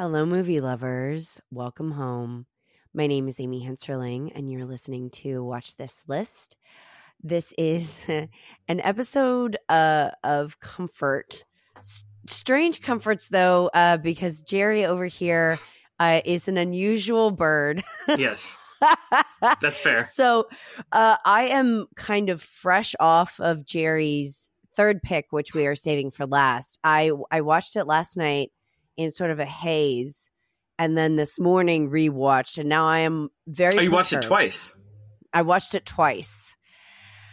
Hello, movie lovers. Welcome home. My name is Amy Henserling, and you're listening to Watch This List. This is an episode uh, of comfort. S- strange comforts, though, uh, because Jerry over here uh, is an unusual bird. Yes, that's fair. So uh, I am kind of fresh off of Jerry's third pick, which we are saving for last. I I watched it last night in sort of a haze, and then this morning rewatched, and now I am very. Oh, you watched it twice. I watched it twice,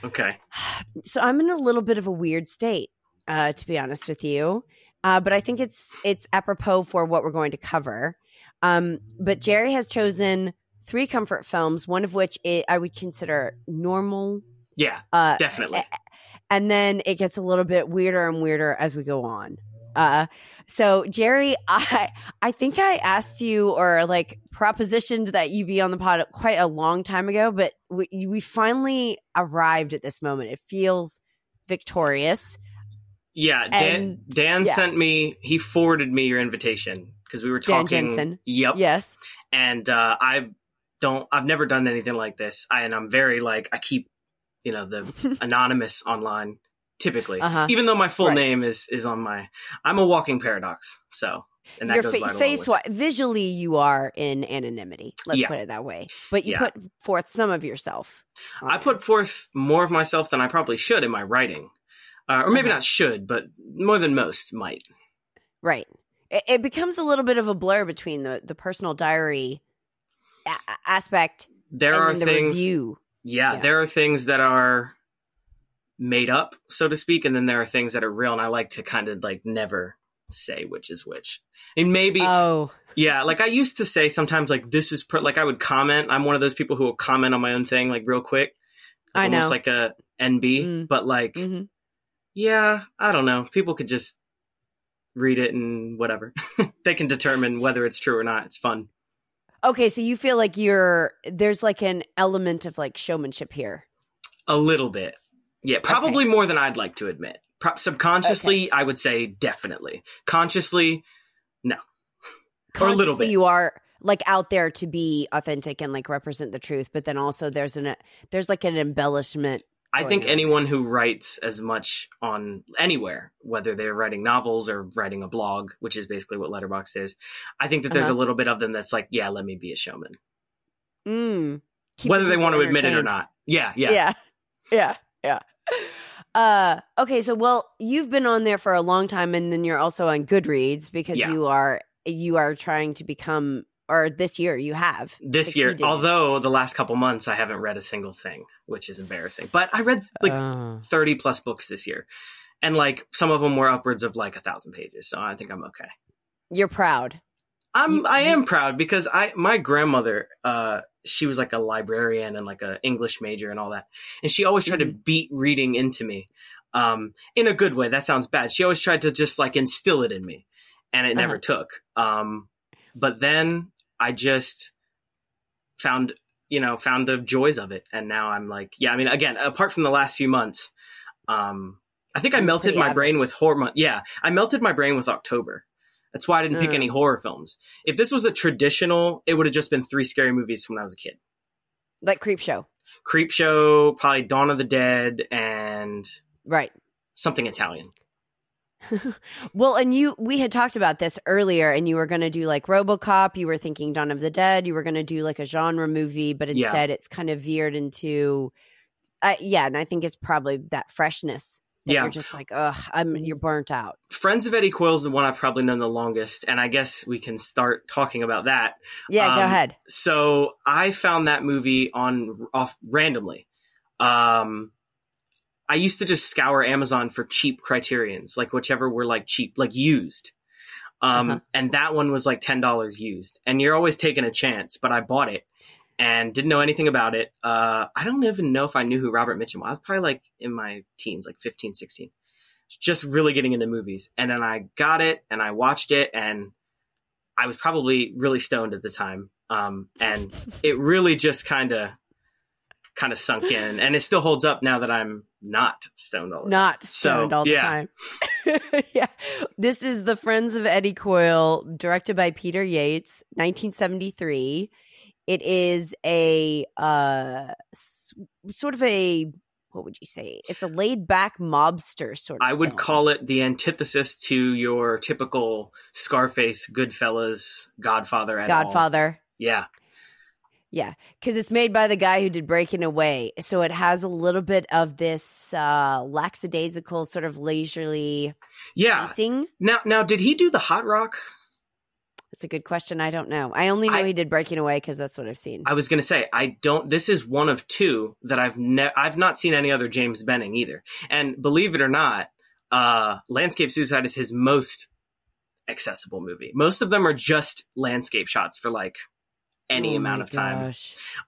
Okay. so I'm in a little bit of a weird state, uh, to be honest with you. Uh, but I think it's it's apropos for what we're going to cover. Um, but Jerry has chosen three comfort films, one of which i I would consider normal. Yeah, Uh, definitely. and then it gets a little bit weirder and weirder as we go on. Uh, so Jerry, I I think I asked you or like propositioned that you be on the pod quite a long time ago, but we we finally arrived at this moment. It feels victorious. Yeah, Dan, and- Dan yeah. sent me, he forwarded me your invitation because we were talking. Dan. Jensen. Yep. Yes. And uh, I don't, I've never done anything like this. I, and I'm very like, I keep, you know, the anonymous online typically, Uh-huh. even though my full Right. name is, is on my, I'm a walking paradox. So, and that Your goes fa- face, wi- visually, you are in anonymity. Let's Yeah. put it that way. But you Yeah. put forth some of yourself. I there. put forth more of myself than I probably should in my writing. Uh, or maybe Uh-huh. not should, but more than most might. Right. It, it becomes a little bit of a blur between the, the personal diary a- aspect There and are the things, yeah, Yeah. there are things that are made up, so to speak, and then there are things that are real, and I like to kind of like never say which is which. And maybe, Oh, yeah, like I used to say sometimes, like this is per- like I would comment. I'm one of those people who will comment on my own thing like real quick, I almost know. like a NB, Mm. but like, hmm yeah, I don't know. People could just read it and whatever. they can determine whether it's true or not. It's fun. okay. So you feel like you're there's like an element of like showmanship here. A little bit. Yeah, probably more than I'd like to admit. Pro- subconsciously, I would say definitely. Consciously, no. Or a little bit. You are like out there to be authentic and like represent the truth, but then also there's an there's like an embellishment. I think on. anyone who writes as much on anywhere, whether they're writing novels or writing a blog, which is basically what Letterboxd is, I think that there's Uh-huh. a little bit of them that's like, yeah, let me be a showman. Mm, whether they want to admit it or not. Yeah, yeah. yeah yeah yeah uh okay so well you've been on there for a long time and then you're also on goodreads because Yeah. you are you are trying to become or this year you have This year, although the last couple months I haven't read a single thing, which is embarrassing. But I read like Oh. 30 plus books this year. And like some of them were upwards of like a thousand pages. So I think I'm okay. you're proud I'm You- I you- am proud because I my grandmother uh she was like a librarian and like a English major and all that. And she always tried to Mm-hmm. beat reading into me. Um in a good way. That sounds bad. She always tried to just like instill it in me. And it never Uh-huh. took. Um but then I just found you know, found the joys of it. And now I'm like, yeah, I mean again, apart from the last few months, um I think I melted my brain with horror. Yeah, I melted my brain with October. That's why I didn't pick Mm. any horror films. If this was a traditional, it would have just been three scary movies from when I was a kid. like creep show Creep Show, probably Dawn of the Dead, and right something Italian. well and you we had talked about this earlier and you were going to do like robocop you were thinking dawn of the dead you were going to do like a genre movie but Yeah. instead it's kind of veered into uh, yeah and i think it's probably that freshness Yeah. you're just like ugh i'm you're burnt out Friends of Eddie Coyle is the one I've probably known the longest, and I guess we can start talking about that. yeah go Um, ahead So I found that movie on off randomly. Um, I used to just scour Amazon for cheap criterions, like whichever were like cheap, like used. Um, Uh-huh. and that one was like ten dollars used, and you're always taking a chance. But I bought it and didn't know anything about it. Uh, I don't even know if I knew who Robert Mitchum was. I was probably like in my teens, like 15, 16. Just really getting into movies, and then I got it and I watched it, and I was probably really stoned at the time. Um, and it really just kind of kind of sunk in and it still holds up now that i'm not stoned all the time not So, all the yeah. time yeah. This is The Friends of Eddie Coyle, directed by Peter Yates, 1973. It is a uh s- sort of a what would you say? It's a laid back mobster sort of I would film. call it the antithesis to your typical Scarface, Goodfellas, Godfather. At all. Godfather. Yeah, Yeah, because it's made by the guy who did Breaking Away, so it has a little bit of this uh, lackadaisical, sort of leisurely yeah. pacing. Now, now, did he do the Hot Rock? That's a good question. I don't know. I only know I- he did Breaking Away because that's what I've seen. I was going to say I don't. This is one of two that I've ne- I've not seen any other James Benning either. And believe it or not, uh, Landscape Suicide is his most accessible movie. Most of them are just landscape shots for like any Oh amount of time.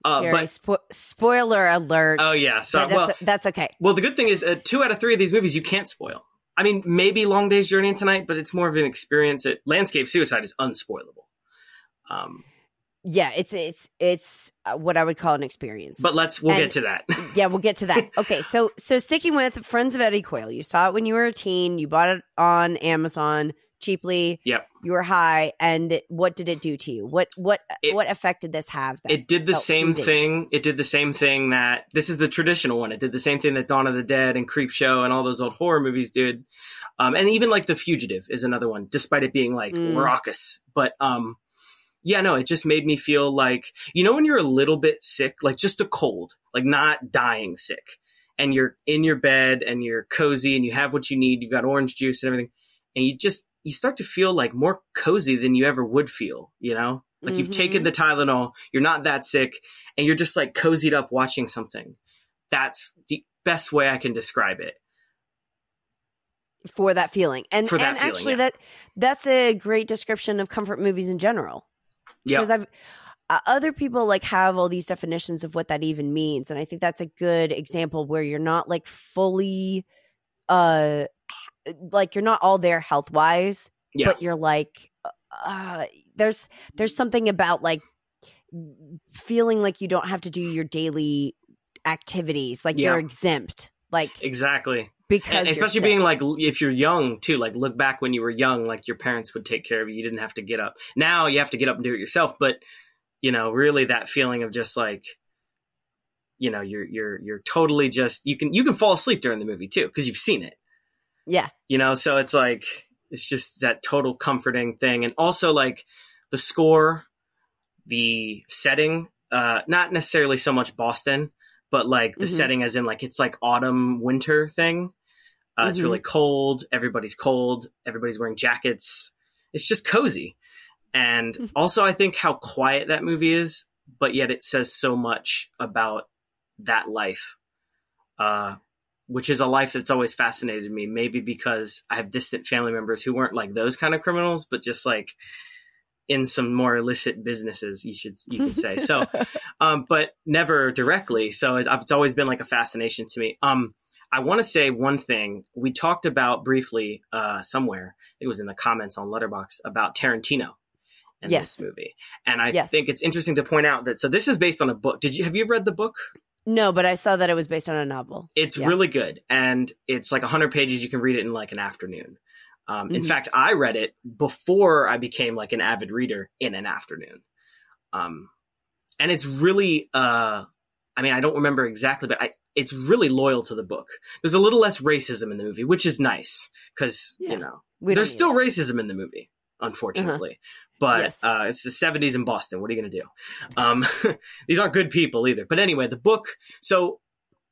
Uh, Jerry, but spo- spoiler alert. oh yeah, so that's, well, that's okay. well, the good thing is uh, two out of three of these movies you can't spoil. I mean, maybe Long Day's Journey into Night, but it's more of an experience. It, Landscape Suicide is unspoilable. Um, Yeah, it's it's it's uh, what I would call an experience. but let's we'll And- get to that. yeah, we'll get to that. Okay, so so sticking with Friends of Eddie Coyle, you saw it when you were a teen. You bought it on Amazon cheaply. Yep. You were high, and what did it do to you? What what It- what effect did this have? that it did the same soothing? thing. It did the same thing that this is the traditional one. It did the same thing that Dawn of the Dead and Creep Show and all those old horror movies did. Um, and even like The Fugitive is another one, despite it being like Mm. raucous. But um, yeah, no, it just made me feel like you know when you're a little bit sick, like just a cold, like not dying sick, and you're in your bed and you're cozy and you have what you need. You've got orange juice and everything, and you just you start to feel like more cozy than you ever would feel. You know, like you've Mhm. taken the Tylenol, you're not that sick, and you're just like cozied up watching something. That's the best way I can describe it. for that feeling, and For that and feeling, actually yeah. that that's a great description of comfort movies in general. Yeah, because I've uh, other people like have all these definitions of what that even means, and I think that's a good example where you're not like fully, uh, like you're not all there health wise, yeah, but you're like, uh, there's there's something about like feeling like you don't have to do your daily activities, like Yeah. you're exempt, like exactly. because And especially being like if you're young too like look back when you were young like your parents would take care of you you didn't have to get up now you have to get up and do it yourself but you know really that feeling of just like you know you're you're you're totally just you can you can fall asleep during the movie too because you've seen it yeah, you know so it's like it's just that total comforting thing. And also like the score the setting uh not necessarily so much boston but like the Mhm. setting as in like it's like autumn winter thing. Uh, it's Mhm. really cold. Everybody's cold. Everybody's wearing jackets. It's just cozy. And Mhm. also i think how quiet that movie is but yet it says so much about that life. Uh which is a life that's always fascinated me. Maybe because I have distant family members who weren't like those kind of criminals, but just like in some more illicit businesses, you should you could say. So, um, but never directly. So it's, it's always been like a fascination to me. Um, I want to say one thing we talked about briefly uh, somewhere. It was in the comments on Letterboxd about Tarantino and Yes. this movie, and I Yes. think it's interesting to point out that so this is based on a book. Did you have you read the book? No, but I saw that it was based on a novel. It's Yeah. really good, and it's like 100 pages. You can read it in like an afternoon. Um, In Mhm. fact, I read it before I became like an avid reader in an afternoon. Um, and it's really, uh, I mean, I don't remember exactly, but I, it's really loyal to the book. There's a little less racism in the movie, which is nice because Yeah. you know there's still that. racism in the movie, unfortunately. But Yes. uh, it's the 70s in Boston. What are you going to do? Um, these aren't good people either. But anyway, the book. So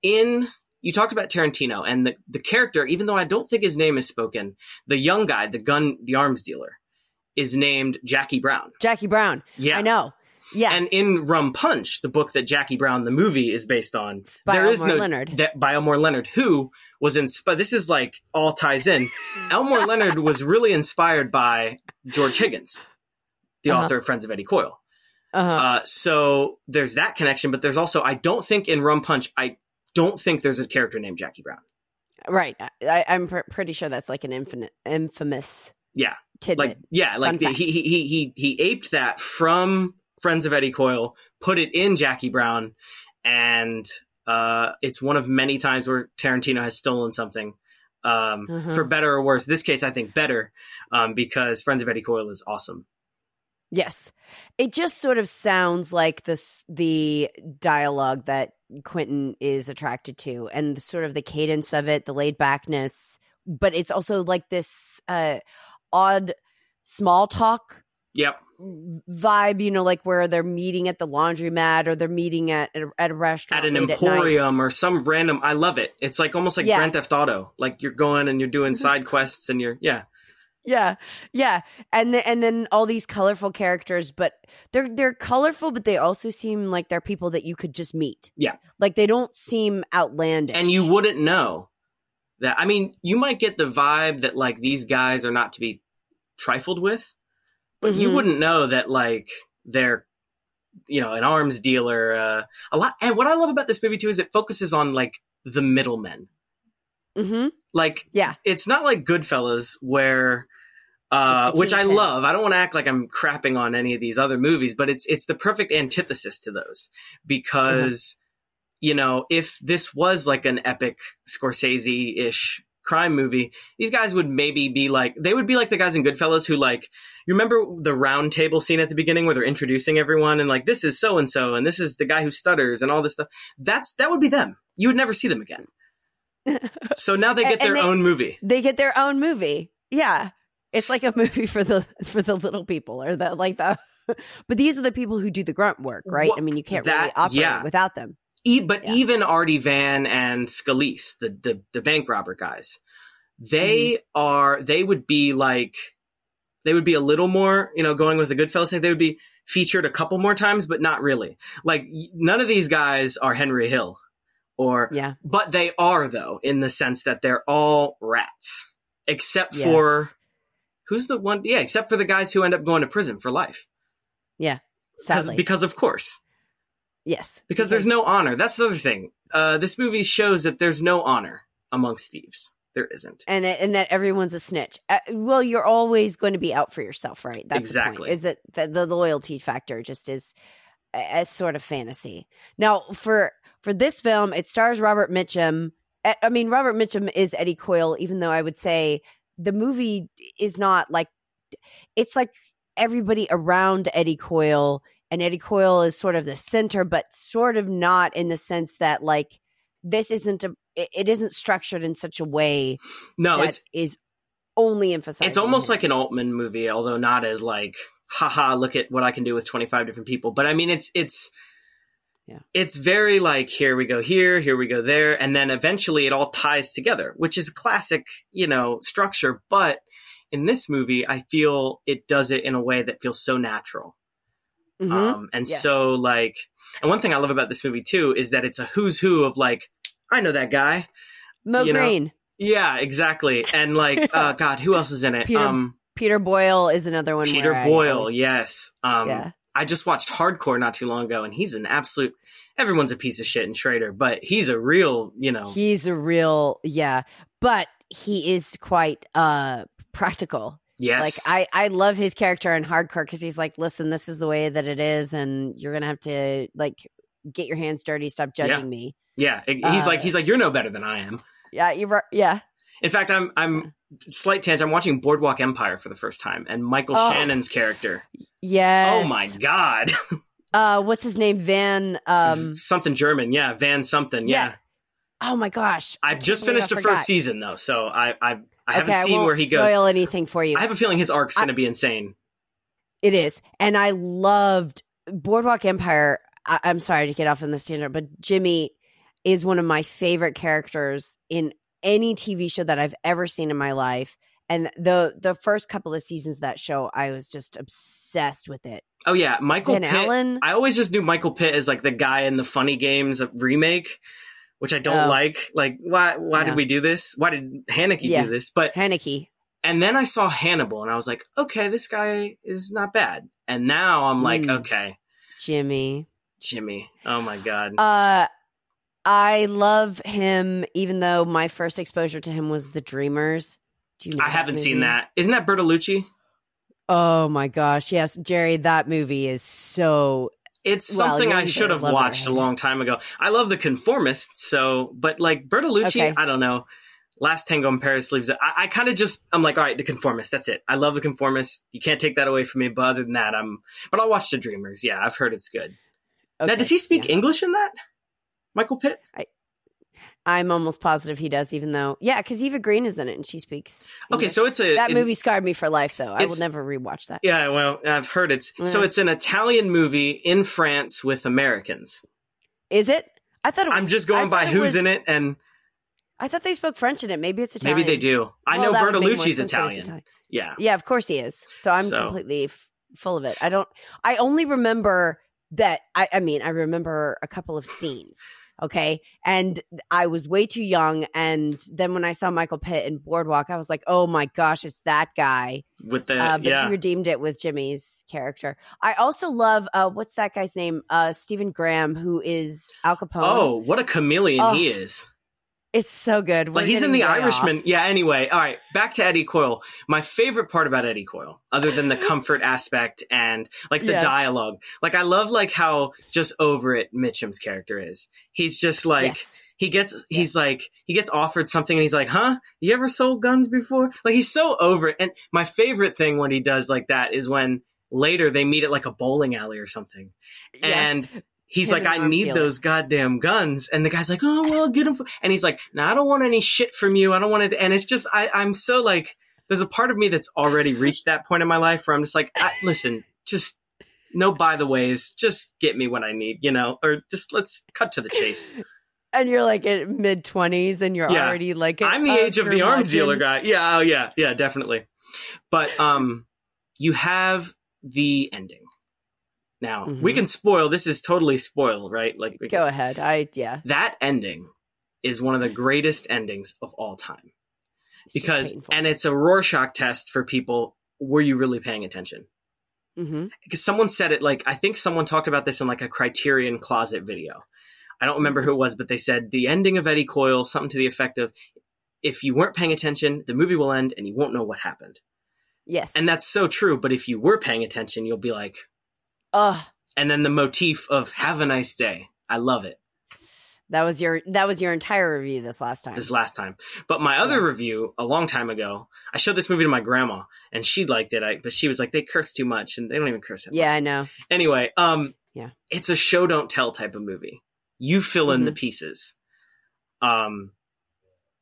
in you talked about Tarantino and the the character, even though I don't think his name is spoken, the young guy, the gun, the arms dealer, is named Jackie Brown. Jackie Brown. Yeah. I know. Yeah, And in Rum Punch, the book that Jackie Brown the movie is based on, by there is Elmore no Leonard. that by Elmore Leonard, who was in. This is like all ties in. Elmore Leonard was really inspired by George Higgins, the Uh-huh. author of Friends of Eddie Coyle. uh-huh. Uh, so there's that connection, but there's also I don't think in Rum Punch I don't think there's a character named Jackie Brown. right. I, I'm pr- pretty sure that's like an infinite, infamous Yeah, tidbit. like yeah, like the, he, he he he he aped that from Friends of Eddie Coyle, put it in Jackie Brown, and uh, it's one of many times where Tarantino has stolen something Um, Uh-huh. For better or worse, this case I think better um, because Friends of Eddie Coyle is awesome. Yes. It just sort of sounds like this the dialogue that Quentin is attracted to and the sort of the cadence of it, the laid backness, but it's also like this uh odd small talk Yep. vibe, you know, like where they're meeting at the laundromat or they're meeting at at a, at a restaurant At an late at emporium or some random. I love it. It's like almost like Yeah. Grand Theft Auto. Like you're going and you're doing side quests and you're yeah. Yeah, yeah, and the, and then all these colorful characters, but they're they're colorful, but they also seem like they're people that you could just meet. Yeah. like they don't seem outlandish. and you wouldn't know that. I mean, you might get the vibe that like these guys are not to be trifled with, but you Mhm. wouldn't know that like they're you know an arms dealer. Uh, a lot. And what I love about this movie too is it focuses on like the middlemen. mm-hmm. Like Yeah, it's not like Goodfellas where. Uh, which I love. I don't want to act like I'm crapping on any of these other movies, but it's it's the perfect antithesis to those because you know if this was like an epic Scorsese ish crime movie, these guys would maybe be like they would be like the guys in Goodfellas who like you remember the round table scene at the beginning where they're introducing everyone and like this is so and so and this is the guy who stutters and all this stuff. That's that would be them. You would never see them again. So now they And- get their and they- own movie. they get their own movie. Yeah, it's like a movie for the for the little people or the like the. But these are the people who do the grunt work, right? Well, I mean, you can't really operate yeah. without them. E- but Yeah. even Artie Van and Scalise, the, the the bank robber guys, they Mm-hmm. are they would be like they would be a little more, you know, going with the Goodfellas thing. They would be featured a couple more times, but not really. Like none of these guys are Henry Hill, or Yeah, but they are though in the sense that they're all rats, except for Yes. Who's the one? Yeah, except for the guys who end up going to prison for life, yeah. because Sadly, because of course. yes, because there's no honor. That's the other thing. Uh, this movie shows that there's no honor amongst thieves. There isn't. and that, and that everyone's a snitch. Uh, well, you're always going to be out for yourself, right? That's Exactly. Is that the, the loyalty factor just is a, sort of fantasy. Now, for for this film, it stars Robert Mitchum. Uh, I mean, Robert Mitchum is Eddie Coyle, even though I would say the movie is not like it's like everybody around Eddie Coyle, and Eddie Coyle is sort of the center, but sort of not in the sense that like this isn't a it, isn't structured in such a way No, that it's is only emphasized. it's almost like an Altman movie, although not as like, haha, look at what I can do with 25 different people. But I mean, it's it's Yeah. it's very like here we go here, here we go there, and then eventually it all ties together, which is classic, you know, structure. But in this movie, I feel it does it in a way that feels so natural. Mhm. Um, and Yes. so like, and one thing I love about this movie too is that it's a who's who of like, I know that guy. Mo you know, Green, Yeah, exactly. And like, uh, God, who else is in it? Peter um, Peter Boyle is another one. Peter Boyle. always- yes. Um, yeah, I just watched Hardcore not too long ago, and he's an absolute. Everyone's a piece of shit in Schrader, but he's a real, you know. he's a real yeah, but he is quite uh practical. yes. Like I I love his character in Hardcore because he's like, listen, this is the way that it is, and you're gonna have to like get your hands dirty, stop judging Yeah. me. yeah, he's like uh, he's like you're no better than I am. Yeah, you're. Yeah, In fact, I'm I'm slight tangent. I'm watching Boardwalk Empire for the first time, and Michael Oh. Shannon's character. yes. Oh my god, Uh, what's his name? Van. Um. something German. Yeah, Van something. Yeah. Yeah. Oh my gosh. I I've just finished I the first season though, so I I, I haven't okay, I seen won't where he goes. Spoil anything for you? I have a feeling his arc's I- going to be insane. It is. And I loved Boardwalk Empire. I, I'm sorry to get off on this tangent, but Jimmy is one of my favorite characters in any TV show that I've ever seen in my life. And the the first couple of seasons of that show, I was just obsessed with it. Oh yeah, Michael Pitt. Allen, I always just knew Michael Pitt as like the guy in the Funny Games remake, which I don't Oh. like. Like, why? Why Yeah. did we do this? Why did Haneke Yeah. do this? But Haneke. and then I saw Hannibal, and I was like, okay, this guy is not bad. And now I'm like, Mm. okay, Jimmy. Jimmy. Oh my god. Uh I love him even though my first exposure to him was The Dreamers. Do you know I haven't seen that. Isn't that Bertolucci? Oh my gosh. Yes, Jerry, that movie is so It's Well, something I should have a lover or watched a long time ago. I love The Conformist, so but like Bertolucci, Okay. I don't know. Last Tango in Paris leaves it. I, I kind of just I'm like, all right, the conformist. That's it. I love the conformist. You can't take that away from me. But other than that, I'm. But I'll watch the Dreamers. Yeah, I've heard it's good. Okay, now, does he speak yeah. English in that? Michael Pitt. I'm almost positive he does, even though, yeah, because Eva Green is in it and she speaks. Okay, English. so it's a that it- movie scarred me for life, though. I will never rewatch that. Yeah, well, I've heard it's so mm. it's an Italian movie in France with Americans. Is it? I thought it was. I'm just I going by who's was- in it, and I thought they spoke French in it. Maybe it's Italian. maybe they do. I Well, know make more Bertolucci's it's Italian. Yeah, Yeah, of course he is. So I'm So- completely f- full of it. I don't. I only remember that. I, I mean, I remember a couple of scenes. Okay, and I was way too young. And then when I saw Michael Pitt in Boardwalk, I was like, "Oh my gosh, it's that guy." with the Uh, but yeah. he redeemed it with Jimmy's character. I also love uh, what's that guy's name? Uh, Stephen Graham, who is Al Capone. Oh, what a chameleon Oh, he is! It's so good. We're Like he's in The Irishman. off. Yeah. Anyway, all right. Back to Eddie Coyle. My favorite part about Eddie Coyle, other than the comfort aspect and like the Yes. dialogue, like I love like how just over it Mitchum's character is. He's just like. Yes. he gets he's like he gets offered something and he's like huh you ever sold guns before like he's so over it and my favorite thing when he does like that is when later they meet at like a bowling alley or something Yes. and he's like i need those goddamn guns and the guy's like oh well get them and he's like no i don't want any shit from you i don't want it and it's just i i'm so like there's a part of me that's already reached that point in my life where i'm just like listen just no by the ways just get me what i need you know or just let's cut to the chase and you're like in mid twenties, and you're Yeah. already like I'm the age of the arms dealer guy. Yeah, oh yeah, yeah, definitely. But um, you have the ending. Now we Mhm. can spoil. This is totally spoil, right? Like we Go can- ahead. I yeah. that ending is one of the greatest endings of all time It's because, and it's a Rorschach test for people. Were you really paying attention? Mhm. because someone said it like I think someone talked about this in like a Criterion Closet video. I don't remember who it was, but they said the ending of Eddie Coyle, something to the effect of, "If you weren't paying attention, the movie will end and you won't know what happened." yes. And that's so true. But if you were paying attention, you'll be like, oh, and then the motif of "Have a nice day." I love it. that was your that was your entire review this last time. This last time, but my other Yeah. review a long time ago, I showed this movie to my grandma, and she liked it. I, but she was like, "They curse too much, and they don't even curse that much." yeah, I know. Anyway, um, Yeah. it's a show don't tell type of movie. You fill in Mhm. the pieces. Um,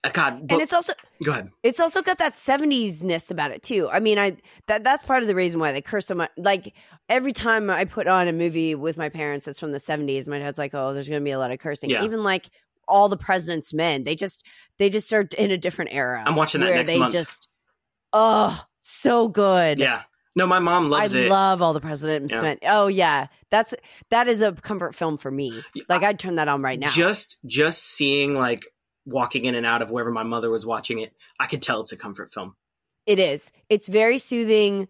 Uh, God, but, and it's also go ahead. it's also got that 70s ness about it too. I mean, I that that's part of the reason why they curse so much. Like every time I put on a movie with my parents that's from the 70s, my dad's like, "Oh, there's going to be a lot of cursing." Yeah. Even like all the President's Men, they just they just are in a different era. I'm watching that next they month. just oh, so good. Yeah, no, my mom I loves it. I love all the President's Yeah. Men. Oh yeah, that's that is a comfort film for me. Like I'd turn that on right now. Just just seeing like walking in and out of wherever my mother was watching it, I could tell it's a comfort film. It is. It's very soothing.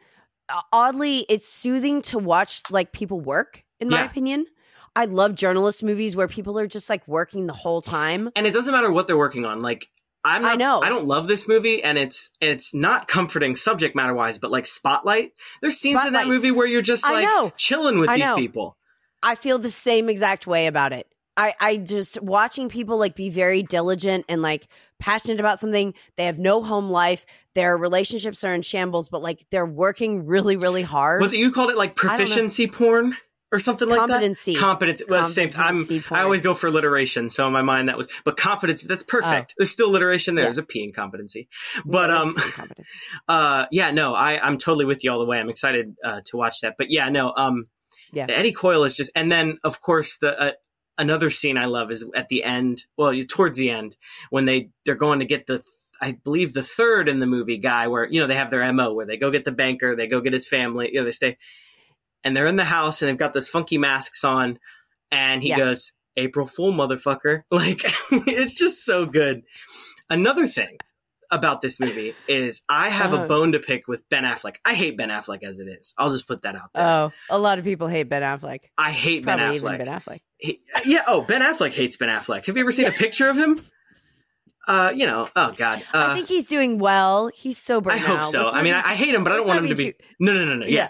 Oddly, it's soothing to watch like people work. In my Yeah. opinion, I love journalist movies where people are just like working the whole time. And it doesn't matter what they're working on. Like I'm not, I know. I don't love this movie, and it's it's not comforting subject matter wise, but like Spotlight. There's scenes in that movie where you're just like chilling with I these know. people. I feel the same exact way about it. I, I just watching people like be very diligent and like passionate about something. They have no home life. Their relationships are in shambles, but like they're working really, really hard. Was it you called it like proficiency porn or something like that? Competency. Competency. Well, same. I'm. Porn. I always go for alliteration, so in my mind that was. But competency. That's perfect. There's still alliteration there. Yeah. There's a P in competency. But Yeah, um, uh, yeah, no, I I'm totally with you all the way. I'm excited uh, to watch that. But yeah, no, um, Yeah. Eddie Coyle is just, and then of course the. Uh, Another scene I love is at the end, well, you- towards the end, when they they're going to get the, I believe the third in the movie guy, where you know they have their mo, where they go get the banker, they go get his family, you know, they stay, and they're in the house and they've got those funky masks on, and he Yeah. goes, "April Fool, motherfucker!" Like it's just so good. Another thing about this movie is I have Uh-huh. a bone to pick with Ben Affleck. I hate Ben Affleck as it is. I'll just put that out there. Oh, a lot of people hate Ben Affleck. I hate Ben Affleck. Ben Affleck. He- yeah. Oh, Ben Affleck hates Ben Affleck. Have you ever seen a picture of him? Uh, you know. Oh God. Uh, I think he's doing well. He's sober I now. hope so. Let's I mean, I, be I hate him, but I don't want him to be be. No, no, no, no. Yeah.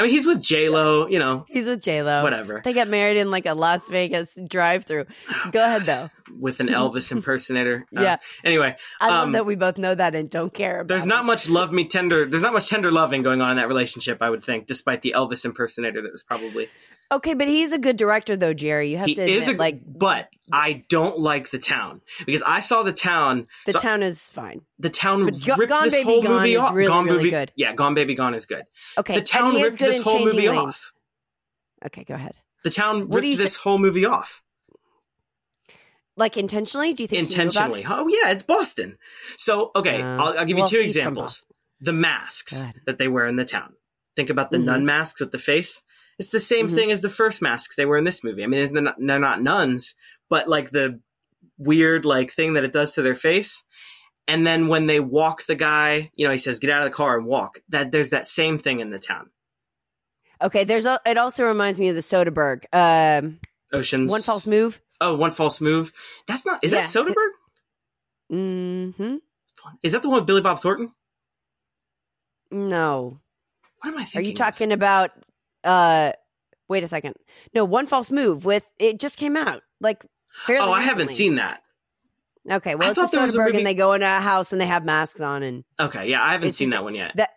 I mean, he's with J Lo. You know, He's with J Lo. whatever. They got married in like a Las Vegas drive-through. Go ahead though. With an Elvis impersonator. Uh, Yeah. Anyway, I love Um, that we both know that and don't care. About there's it. not much love me tender. There's not much tender loving going on in that relationship. I would think, despite the Elvis impersonator that was probably. Okay, but he's a good director though, Jerry. You have He to admit, is a like but I don't like the town because I saw the town. the so town is fine. the town But ripped Gone this Baby whole Gone movie is off. really, Gone really movie, good. Yeah, Gone Baby Gone is good. Okay, The town ripped this whole movie Lanes. off. Okay, go ahead. The town What do you ripped this say- whole movie off Like intentionally? Do you think he knew about intentionally. Oh yeah, it's Boston. So okay, Uh, I'll, I'll give you well, two examples. The masks that they wear in the town. Think about the Mhm. nun masks with the face. It's the same Mhm. thing as the first masks they wear in this movie. I mean, they're not, they're not nuns, but like the weird like thing that it does to their face. And then when they walk the guy, you know, he says, "Get out of the car and walk." That there's that same thing in the town. Okay, there's a, it also reminds me of the Soderbergh. Um, Oceans. one false move. Oh, one false move. That's not. Is Yeah. that Soderbergh? Mm-hmm. Is that the one with Billy Bob Thornton? No. What am I thinking? Are you of? talking about uh wait a second. No, one false move with it just came out. Like fairly Oh, I haven't seen that. Okay, well I it's a thought there was a Soderbergh movie- and they go in a house and they have masks on and Okay, yeah, I haven't seen just- that one yet. that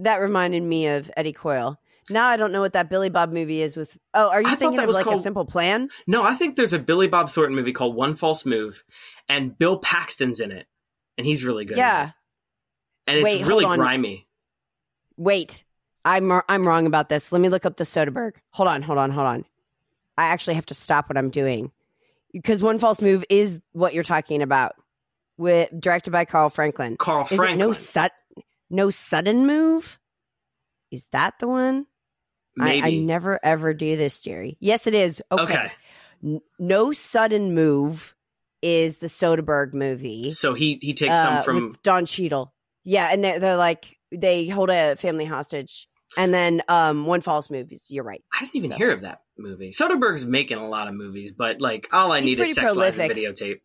that reminded me of Eddie Coyle. Now I don't know what that Billy Bob movie is with Oh, are you I thinking that of was like a called- simple plan? No, I think there's a Billy Bob Thornton movie called One False Move, and Bill Paxton's in it, and he's really good. Yeah. it. and it's Wait, really grimy. Wait. I'm I'm wrong about this. Let me look up the Soderbergh. Hold on, hold on, hold on. I actually have to stop what I'm doing. Because One False Move is what you're talking about. With directed by Carl Franklin. Carl Is Franklin, no sud no sudden move? Is that the one? I, maybe. I never ever do this, Jerry. Yes, it is. Okay. okay. N- no sudden move is the Soderbergh movie. so he he takes uh, some from Don Cheadle. Yeah, and they're, they're like they hold a family hostage, and then um, one false movies. you're right. I didn't even So- hear of that movie. Soderbergh's making a lot of movies, but like all I He's need is Sex Lies and videotape.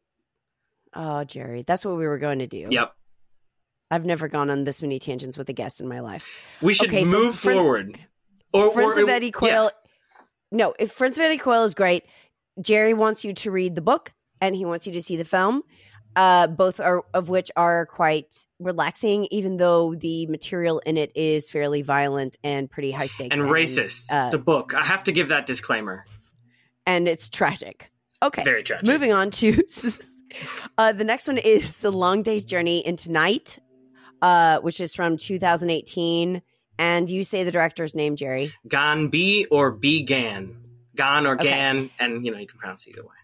Oh, Jerry, that's what we were going to do. Yep. I've never gone on this many tangents with a guest in my life. We should Okay, so move Friends- forward. Or Friends or- of Eddie yeah. Coyle. No, if Friends of Eddie Coyle is great, Jerry wants you to read the book and he wants you to see the film. Uh, both are of which are quite relaxing, even though the material in it is fairly violent and pretty high stakes and racist. uh, the book. I have to give that disclaimer. and it's tragic. Okay, Very tragic. moving on to uh, the next one is the Long Day's Journey into Night, uh, which is from 2018. And you say the director's name, Jerry. Gan Bi or Bi Gan. Gan or Okay. Gan, and you know you can pronounce it either way.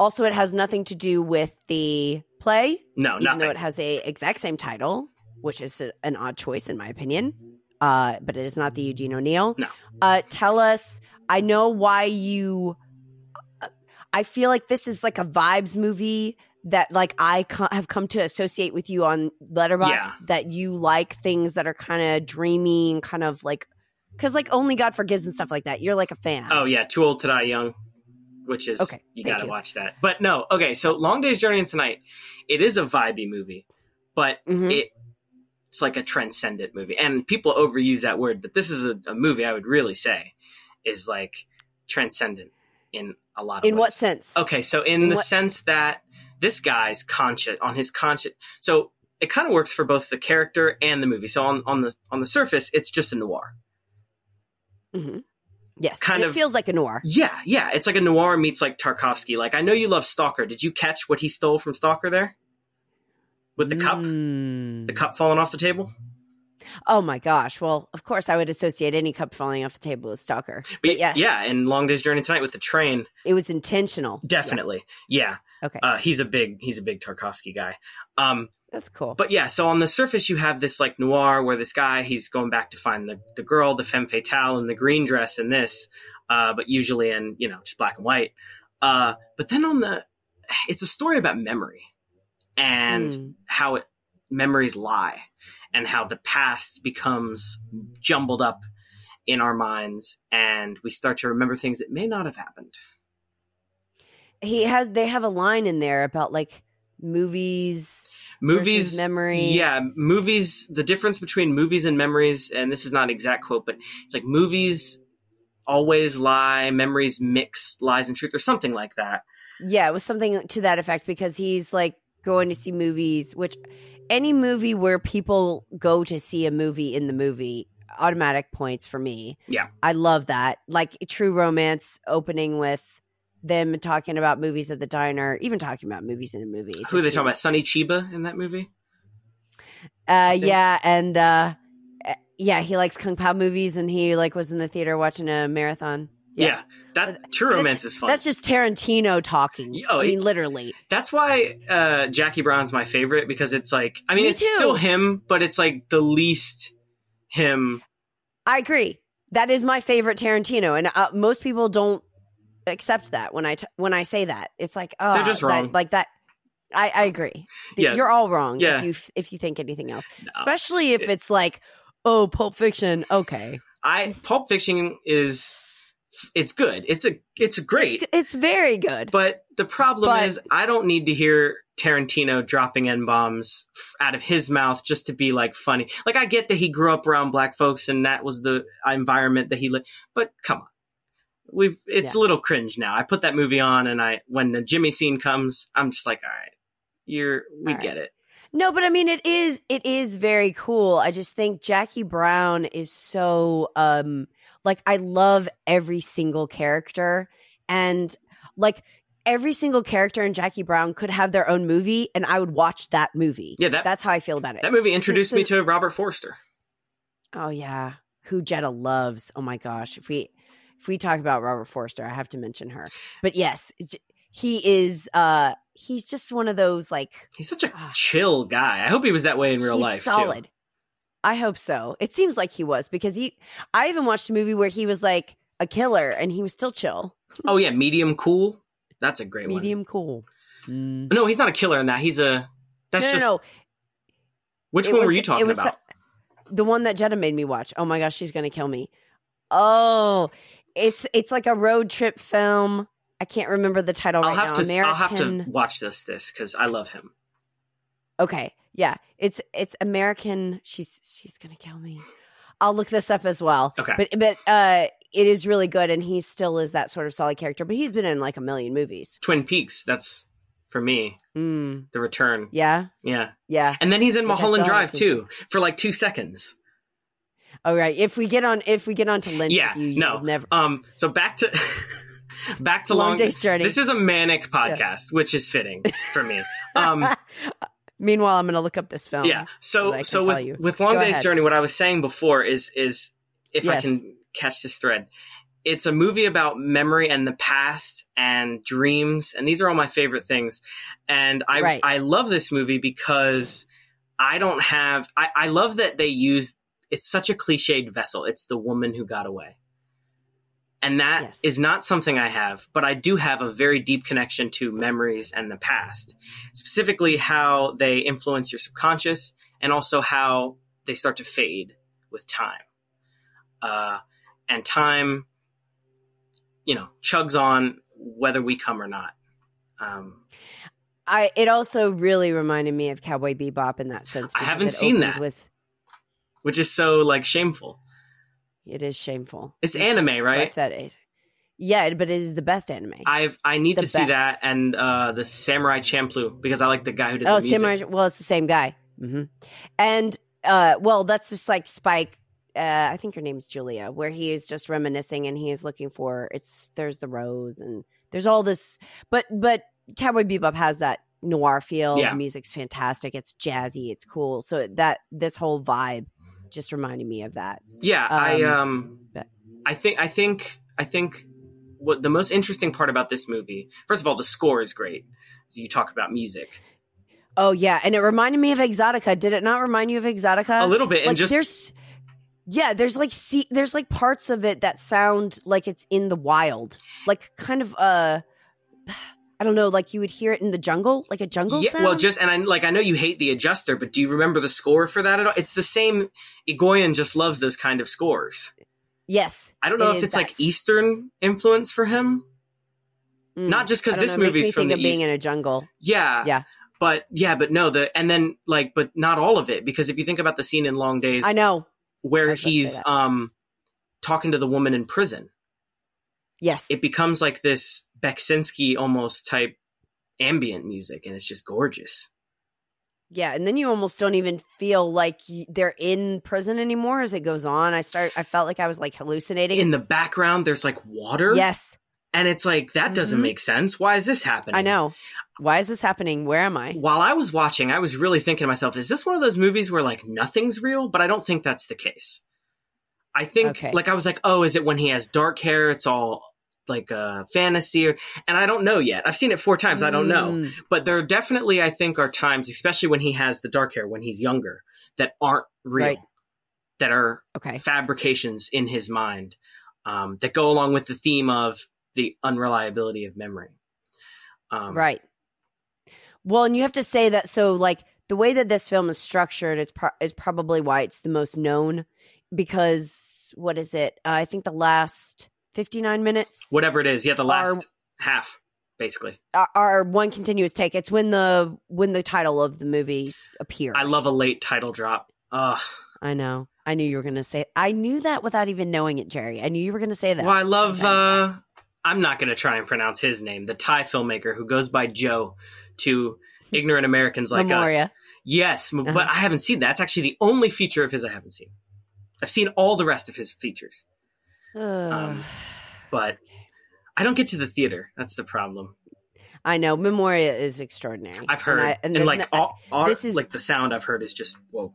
Also, it has nothing to do with the play, No, even nothing. though it has a exact same title, which is a, an odd choice in my opinion. Uh, but it is not the Eugene O'Neill. No. Uh, tell us. I know why you. I feel like this is like a vibes movie that like I co- have come to associate with you on Letterboxd. Yeah. That you like things that are kind of dreamy and kind of like because like only God forgives and stuff like that. You're like a fan. Oh yeah, Too Old to Die Young, which is Okay, you got to watch that. But no, okay. So Long Day's Journey into Night, it is a vibey movie, but Mhm. it it's like a transcendent movie, and people overuse that word, but this is a, a movie I would really say is like transcendent in a lot of ways. In what sense? Okay, so in, In the what- sense that this guy's conscious on his conscious, so it kind of works for both the character and the movie. So on on the on the surface, it's just a noir. Mhm. Yes, kind of- it feels like a noir. Yeah, yeah, it's like a noir meets like Tarkovsky. Like I know you love Stalker. Did you catch what he stole from Stalker there? With the cup, Mm. the cup falling off the table. Oh my gosh! Well, of course, I would associate any cup falling off the table with Stalker. But yes, yeah, and Long Day's Journey into Night with the train, it was intentional. definitely. Yeah, Okay, uh, he's a big he's a big Tarkovsky guy. Um, that's cool. but yeah, so on the surface you have this like noir where this guy he's going back to find the the girl, the femme fatale in the green dress in this, uh, but usually in you know just black and white. Uh, but then on the, it's a story about memory and Mm. how it memories lie and how the past becomes jumbled up in our minds and we start to remember things that may not have happened. he has. They have a line in there about like movies. Movies memories. yeah movies the difference between movies and memories and this is not an exact quote but it's like movies always lie memories mix lies and truth or something like that Yeah, it was something to that effect because he's like going to see movies, which any movie where people go to see a movie in the movie, automatic points for me. Yeah. I love that. Like True Romance opening with them talking about movies at the diner, even talking about movies in a movie. Who are they talking about sonny chiba in that movie Uh, yeah, and uh, uh, yeah, he likes kung pao movies, and he like was in the theater watching a marathon. yeah, that true But romance is fun That's just Tarantino talking. Oh, I it- literally. That's why uh, Jackie Brown's my favorite because it's like I mean Me it's too. still him, but it's like the least him. I agree. That is my favorite Tarantino, and uh, most people don't accept that when I t- when I say that. It's like oh, They're just that- wrong. like that. I, I agree. Yeah. You're all wrong Yeah. if you if you think anything else, No. especially if it's like oh, Pulp Fiction. Okay, I Pulp Fiction is it's good. It's a it's great. it's, it's very good. But the problem But- is I don't need to hear Tarantino dropping n bombs out of his mouth just to be like funny. Like I get that he grew up around black folks and that was the environment that he lived. But come on. We've it's a little cringe now. I put that movie on and I when the Jimmy scene comes, I'm just like, all right, you're we right. get it. No, but I mean it is it is very cool. I just think Jackie Brown is so um like I love every single character and like every single character in Jackie Brown could have their own movie and I would watch that movie. Yeah, that That's how I feel about it. that movie introduced so- me to Robert Forster. Oh yeah, who Jetta loves. Oh my gosh, if we if we talk about Robert Forster, I have to mention her. But yes, he is uh he's just one of those like He's such a Ah. chill guy. I hope he was that way in real he's life solid. too. I hope so. It seems like he was because he. I even watched a movie where he was like a killer and he was still chill, Oh yeah, medium cool. That's a great one. medium cool. Mm. No, he's not a killer in that. He's a. That's no, just. no, no. Which It one was- were you it talking was about? The one that Jetta made me watch. Oh my gosh, she's gonna kill me. Oh, it's it's like a road trip film. I can't remember the title I'll right have now. to. I'll have to watch this. This because I love him. Okay, yeah, it's it's American. She's she's gonna kill me. I'll look this up as well. Okay. but but uh, it is really good, and he still is that sort of solid character. But he's been in like a million movies. Twin Peaks. That's for me. Mm, The Return. yeah, Yeah, yeah. and then he's in Mulholland Drive too for like two seconds. All right. If we get on, if we get on to Lynch, Yeah, you, you no. never. Um. So back to. back to Long long, Day's Journey. This is a manic podcast, which is fitting for me. Um. Meanwhile, I'm going to look up this film. yeah. So can so with with Long Go Day's ahead. Journey, what I was saying before is is if I can catch this thread, it's a movie about memory and the past and dreams, and these are all my favorite things. And I Right. I love this movie because I don't have I, I love that they use it's such a cliched vessel. It's the woman who got away. And that is Yes. not something I have, but I do have a very deep connection to memories and the past, specifically how they influence your subconscious and also how they start to fade with time. Uh, and time, you know, chugs on whether we come or not. Um, I. It also really reminded me of Cowboy Bebop in that sense. I haven't seen that. With which is so like shameful. it is shameful. It's You anime, right? correct That is. Yeah, but it is the best anime. I've I need The to see that and uh, the Samurai Champloo because I like the guy who did oh, the music. Samurai. Well, it's the same guy. hmm And uh, well, that's just like Spike. Uh, I think her name's Julia, where he is just reminiscing and he is looking for it's. There's the rose and there's all this, but but Cowboy Bebop has that noir feel. Yeah. The music's fantastic. It's jazzy. It's cool. So that this whole vibe just reminded me of that. Yeah, I Um, um, but- I think I think I think what the most interesting part about this movie, first of all, the score is great. So you talk about music Oh yeah, and it reminded me of Exotica. Did it not remind you of Exotica? a little bit, and just there's yeah there's like see there's like parts of it that sound like it's in the wild like kind of uh i don't know like you would hear it in the jungle like a jungle yeah. sound Well, just and I like I know you hate the adjuster, but do you remember the score for that at all? It's the same. Egoyan just loves those kind of scores. yes I don't know It if it's like. Eastern influence for him. Mm. Not just because this know, movie's from the of being in a jungle yeah, Yeah. But yeah, but no, the and then like, but not all of it because if you think about the scene in Long Days, I know. where I was gonna say he's um talking to the woman in prison, Yes. it becomes like this Beksinski almost type ambient music, and it's just gorgeous. yeah, and then you almost don't even feel like they're in prison anymore as it goes on. I start. I felt like I was like hallucinating. In the background, there's like water, yes, and it's like that doesn't Mhm. make sense. Why is this happening? I know. Why is this happening? Where am I? While I was watching, I was really thinking to myself, is this one of those movies where like nothing's real? But I don't think that's the case. I think Okay. like I was like, oh, is it when he has dark hair? It's all like a fantasy or, and I don't know yet. I've seen it four times. I don't know. Mm, But there definitely, I think, are times, especially when he has the dark hair when he's younger, that aren't real, Right. that are Okay. fabrications in his mind um, that go along with the theme of the unreliability of memory. Um, Right. Well, and you have to say that. So, like the way that this film is structured, it's pro- is probably why it's the most known. Because what is it? Uh, I think the last fifty nine minutes Whatever it is, yeah, the last Are- half, basically. are, one continuous take. It's when the when the title of the movie appears. I love a late title drop. Ugh. I know. I knew you were going to say. it. I knew that without even knowing it, Jerry. I knew you were going to say that. Well, I love. Uh, I'm not going to try and pronounce his name. The Thai filmmaker who goes by Joe to ignorant Americans like us. Yes, Uh-huh. but I haven't seen that. That's actually the only feature of his I haven't seen. I've seen all the rest of his features. Um, but I don't get to the theater. That's the problem. I know. Memoria is extraordinary. I've heard, and, I, and, then like the- all, all- this is- like the sound I've heard is just whoa.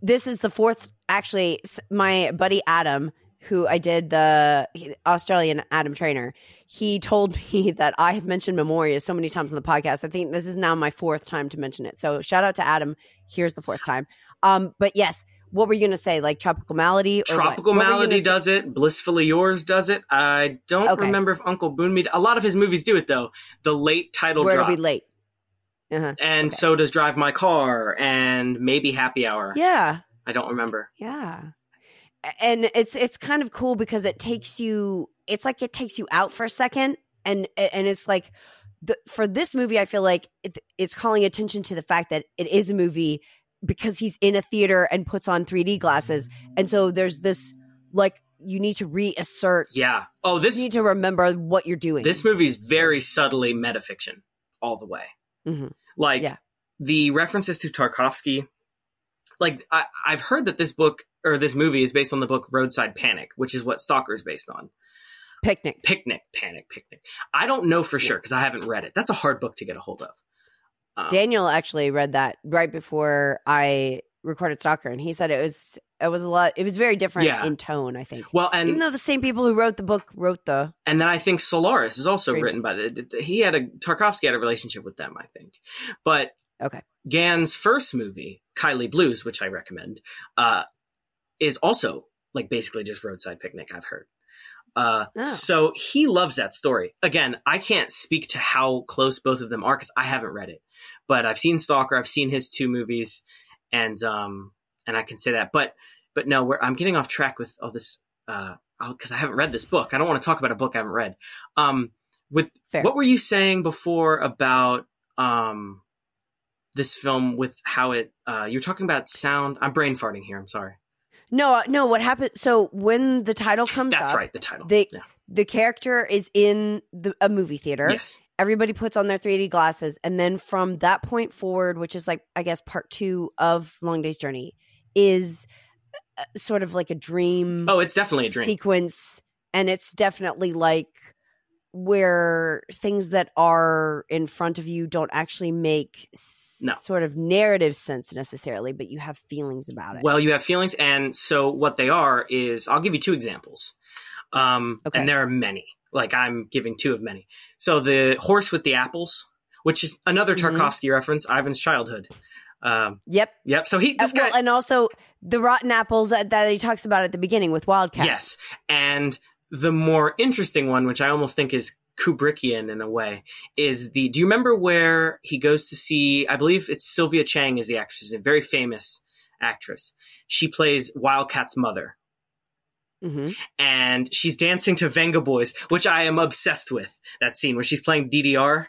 this is the fourth actually my buddy adam who i did the australian adam trainer he told me that i have mentioned memoria so many times on the podcast i think this is now my fourth time to mention it so shout out to adam here's the fourth time um but yes what were you gonna say like tropical malady or? Tropical What Malady does it. Blissfully Yours does it. I don't Okay. remember if Uncle Boonmead. A lot of his movies do it though. The late title where drop, to be late uh-huh. and okay. so does Drive My Car, and maybe Happy Hour. yeah I don't remember. Yeah. And it's it's kind of cool because it takes you it's like it takes you out for a second and and it's like the, for this movie I feel like it, it's calling attention to the fact that it is a movie because he's in a theater and puts on 3D glasses and so there's this like you need to reassert Yeah. Oh, this you need to remember what you're doing. this movie is very subtly metafiction all the way. Mhm. Like Yeah. the references to Tarkovsky. Like I, I've heard that this book or this movie is based on the book Roadside Panic, which is what Stalker is based on. picnic. Picnic, Panic, Picnic. I don't know for sure because I haven't read it. That's a hard book to get a hold of. Um, Daniel actually read that right before I recorded Stalker and he said it was it was a lot it was very different Yeah. in tone I think. well, and Even though the same people who wrote the book wrote the and then I think Solaris is also written by the. He had a Tarkovsky had a relationship with them, I think. But Okay. Gan's first movie, Kaili Blues, which I recommend, uh, is also like basically just roadside picnic. I've heard. Uh, Oh. So he loves that story. Again, I can't speak to how close both of them are because I haven't read it, but I've seen Stalker. I've seen his two movies, and um, and I can say that. But but no, we're, I'm getting off track with all this uh because I haven't read this book. I don't want to talk about a book I haven't read. Um, with Fair. what were you saying before about um this film with how it uh you're talking about sound i'm brain farting here i'm sorry No, no, what happened so when the title comes that's up right the title they- yeah. the character is in the, a movie theater. yes Everybody puts on their 3D glasses and then from that point forward, which is like I guess part 2 of Long Day's Journey is uh, sort of like a dream oh it's definitely a dream sequence and it's definitely like where things that are in front of you don't actually make s- No. sort of narrative sense necessarily but you have feelings about it well you have feelings and so what they are is i'll give you two examples um Okay. and there are many like i'm giving two of many so the horse with the apples which is another Mhm. tarkovsky reference ivan's childhood um yep yep so he Uh, this guy and also the rotten apples that, that he talks about at the beginning with wildcat Yes. And the more interesting one, which I almost think is Kubrickian in a way, is the do you remember where he goes to see I believe it's Sylvia Chang is the actress, a very famous actress. She plays Wildcat's mother. hmm And she's dancing to Vengaboys, which I am obsessed with. That scene where she's playing DDR.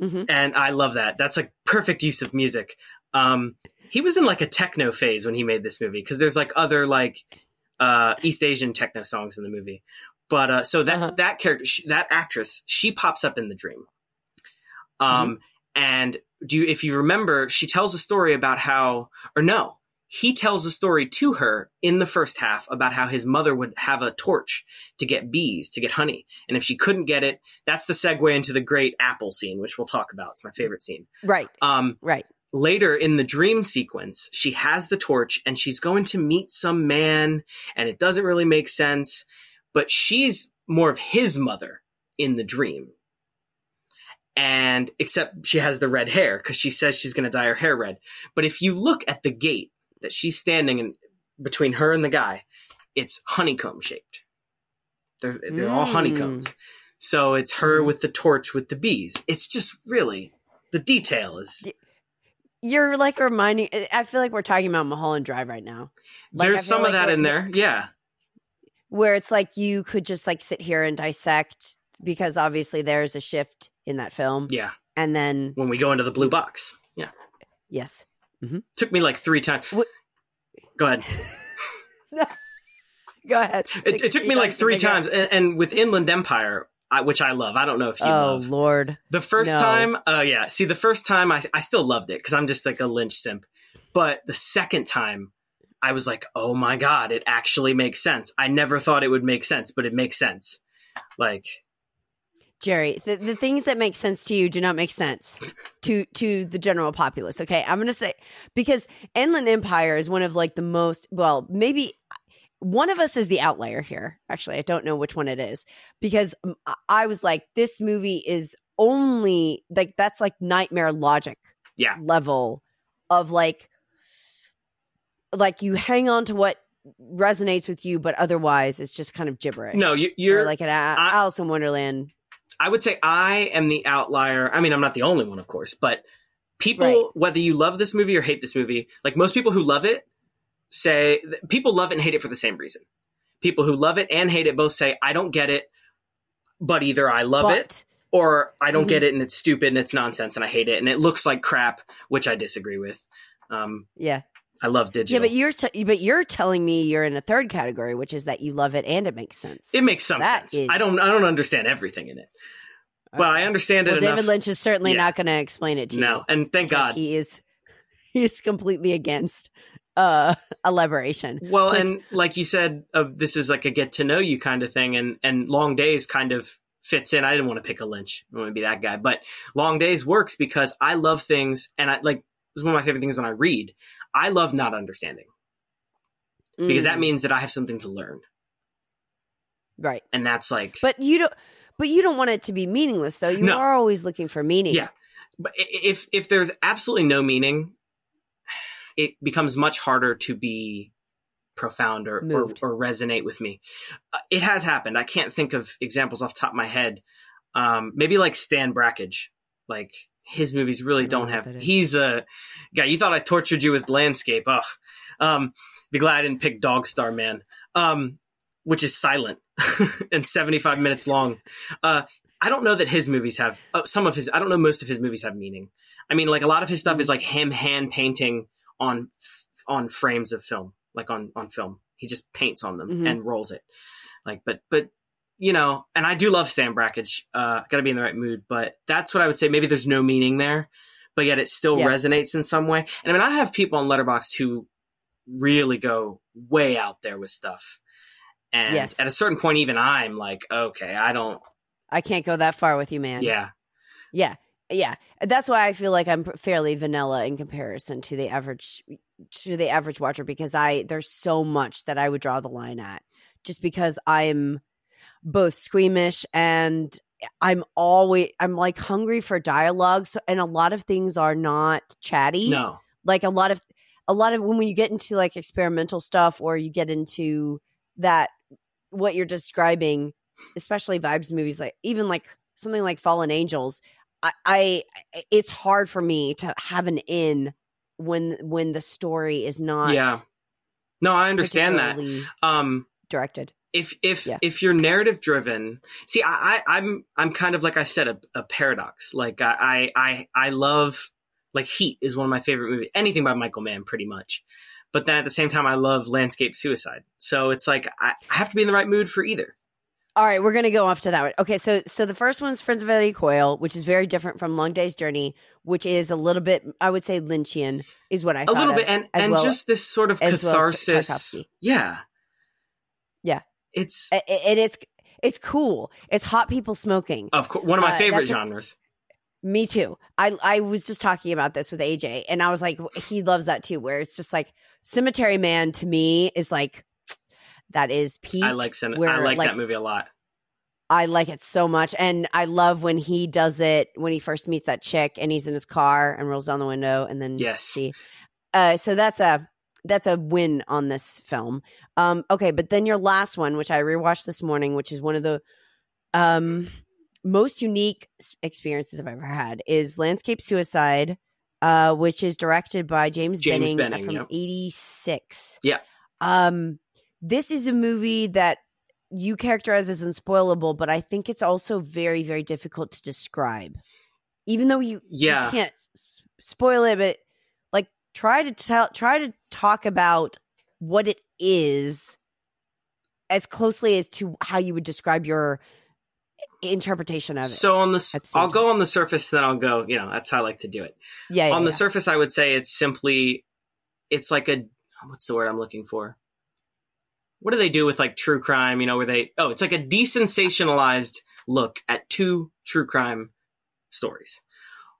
hmm and I love that. That's like perfect use of music. Um, he was in like a techno phase when he made this movie because there's like other like uh, East Asian techno songs in the movie. But uh, so that Uh-huh. that character, sh that actress, she pops up in the dream. Um, and do you, if you remember, she tells a story about how, or no, he tells a story to her in the first half about how his mother would have a torch to get bees, to get honey. And if she couldn't get it, that's the segue into the great apple scene, which we'll talk about. It's my favorite scene. Right. Um, Right. Later in the dream sequence, she has the torch and she's going to meet some man, and it doesn't really make sense, but she's more of his mother in the dream. And except she has the red hair because she says she's going to dye her hair red. But if you look at the gate that she's standing in between her and the guy, it's honeycomb shaped. They're, they're all Mm. honeycombs. So it's her Mhm. with the torch with the bees. It's just really the detail is You're like reminding. I feel like we're talking about Mulholland Drive right now, Like, There's some like of that in there. Yeah. where it's like you could just like sit here and dissect because obviously there's a shift in that film, Yeah. and then When we go into the blue box. Yeah. yes, mm-hmm. Took me like three times. What- Go ahead. go ahead. It, it took me like three times. And, and with Inland Empire, I, which I love, I don't know if you Oh love. Lord, The first no. time, uh, yeah. See, the first time I, I still loved it because I'm just like a Lynch simp. But the second time, I was like, oh my God, it actually makes sense. I never thought it would make sense, but it makes sense. Like, Jerry, the, the things that make sense to you do not make sense to to the general populace. Okay, I'm gonna say because Inland Empire is one of like the most well, maybe one of us is the outlier here. Actually, I don't know which one it is because I- was like, this movie is only like that's like nightmare logic, Yeah. level of like like you hang on to what resonates with you, but otherwise it's just kind of gibberish. no, you, you're like an I- Alice in Wonderland. I would say I am the outlier. I mean, I'm not the only one, of course, but people, Right. whether you love this movie or hate this movie, like most people who love it say, people love it and hate it for the same reason. People who love it and hate it both say, I don't get it, but either I love it or I don't Mhm. get it and it's stupid and it's nonsense and I hate it and it looks like crap, which I disagree with. Um, yeah. I love digital. Yeah, but you're t- but you're telling me you're in a third category, which is that you love it and it makes sense. it makes some that sense. is- I don't. I don't understand everything in it, but I understand it well, enough. David Lynch is certainly Yeah. not going to explain it to no, you. No, and thank God. he is he is completely against uh elaboration. Well, Like- and like you said, uh, this is like a get to know you kind of thing, and and Long Days kind of fits in. I didn't want to pick a Lynch. I want to be that guy, but Long Days works because I love things, and I like. It was one of my favorite things when I read. I love not understanding because that Mm, means that I have something to learn, right. and that's like. But you don't but you don't want it to be meaningless though. You No. are always looking for meaning. Yeah. But if if there's absolutely no meaning, it becomes much harder to be profound or or, or resonate with me. Uh, it has happened. I can't think of examples off the top of my head. Um, maybe like Stan Brakhage, like his movies really don't don't have. He's a guy. You thought I tortured you with landscape. Ugh. Um, be glad I didn't pick Dog Star Man. Um, which is silent and 75 minutes long. Uh, I don't know that his movies have uh, some of his. I don't know most of his movies have meaning. I mean, like a lot of his stuff is like him hand painting on on frames of film, like on on film. He just paints on them Mhm. and rolls it. Like, but but you know, and I do love Sam Brakhage. Uh, Got to be in the right mood, but that's what I would say. Maybe there's no meaning there, but yet it still Yeah. resonates in some way. And I mean, I have people on Letterboxd who really go way out there with stuff. And Yes. at a certain point, even I'm like, okay, I don't. I can't go that far with you, man. Yeah, Yeah. Yeah. That's why I feel like I'm fairly vanilla in comparison to the average to the average watcher because I there's so much that I would draw the line at just because I'm both squeamish and I'm always I'm like hungry for dialogue so, and a lot of things are not chatty. no, Like a lot of a lot of when you get into like experimental stuff or you get into that what you're describing, especially vibes movies like even like something like Fallen Angels, I, I it's hard for me to have an in when when the story is not yeah, no, I understand that. Um, directed. if if Yeah. if you're narrative driven see I, I i'm i'm kind of like i said a, a paradox like I, I i i love like heat is one of my favorite movies anything by michael mann pretty much but then at the same time i love landscape suicide so it's like i, I have to be in the right mood for either All right, we're gonna go off to that one. Okay, so so the first one's Friends of Eddie Coyle, which is very different from Long Day's Journey, which is a little bit, I would say, Lynchian, is what I a little bit and and well- just this sort of as well catharsis yeah Yeah. it's and it's it's cool. It's hot people smoking. of course one of my Uh, favorite that's a- genres Me too. I I was just talking about this with AJ, and I was like, he loves that too. Where it's just like Cemetery Man to me is like that is peak. i like Sen- i like, like- that movie a lot I like it so much, and I love when he does it when he first meets that chick, and he's in his car and rolls down the window, and then Yes. see. Uh, so that's a that's a win on this film. Um, okay, but then your last one, which I rewatched this morning, which is one of the um most unique experiences I've ever had, is Landscape Suicide, uh, which is directed by James, James Benning, Benning, from yep. '86. Yeah. Um, this is a movie that you characterize as unspoilable, but I think it's also very, very difficult to describe. Even though you, you Yeah. can't s- spoil it, but like try to tell, try to talk about what it is as closely as to how you would describe your interpretation of it. So on the, s- at the same I'll go on the surface, then I'll go. You know, that's how I like to do it. yeah, yeah, on the yeah. surface, I would say it's simply, it's like a, what's the word I'm looking for? What do they do with like true crime? You know, where they, oh, it's like a desensationalized look at two true crime stories.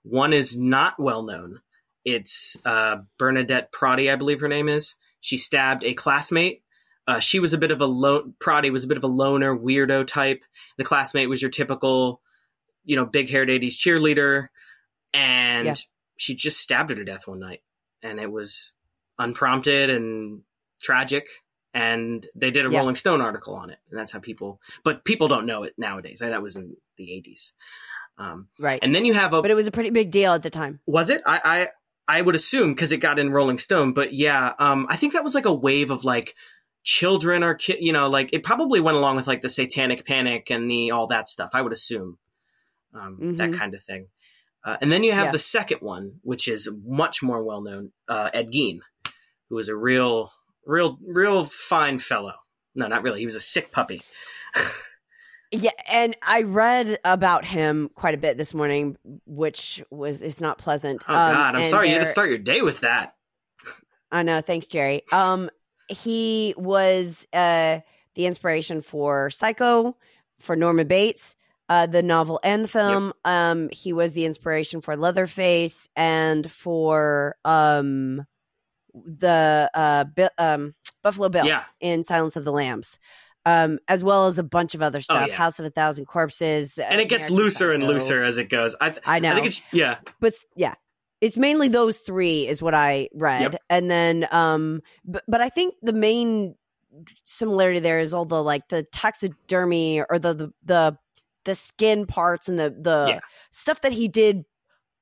One is not well known. It's uh, Bernadette Protti, I believe her name is. She stabbed a classmate. Uh, she was a bit of a lo- Protti was a bit of a loner, weirdo type. The classmate was your typical, you know, big haired '80s cheerleader, and Yeah. she just stabbed her to death one night, and it was unprompted and tragic. And they did a Yeah. Rolling Stone article on it, and that's how people. But people don't know it nowadays. That was in the '80s. Um, right. and then you have a but it was a pretty big deal at the time. was it? I I, I would assume because it got in Rolling Stone, but yeah, um, I think that was like a wave of like children or ki- you know like it probably went along with like the Satanic Panic and the all that stuff. I would assume um, that Mhm. kind of thing. Uh, and then you have Yeah. the second one, which is much more well known, uh, Ed Gein, who was a real, real, real fine fellow. No, not really. He was a sick puppy. Yeah, and I read about him quite a bit this morning, which was is not pleasant. Oh Um, God, I'm and sorry you had to start your day with that. I know. Thanks, Jerry. Um, he was uh the inspiration for Psycho, for Norman Bates, uh, the novel and the film. Um, he was the inspiration for Leatherface and for um the uh Bi- um Buffalo Bill Yeah, in Silence of the Lambs. Um, as well as a bunch of other stuff, yeah. House of a Thousand Corpses, and it gets American looser and looser as it goes. I, I know I think it's yeah. but yeah it's mainly those three is what i read Yep. and then um but, but i think the main similarity there is all the like the taxidermy or the the the, the skin parts and the the Yeah. stuff that he did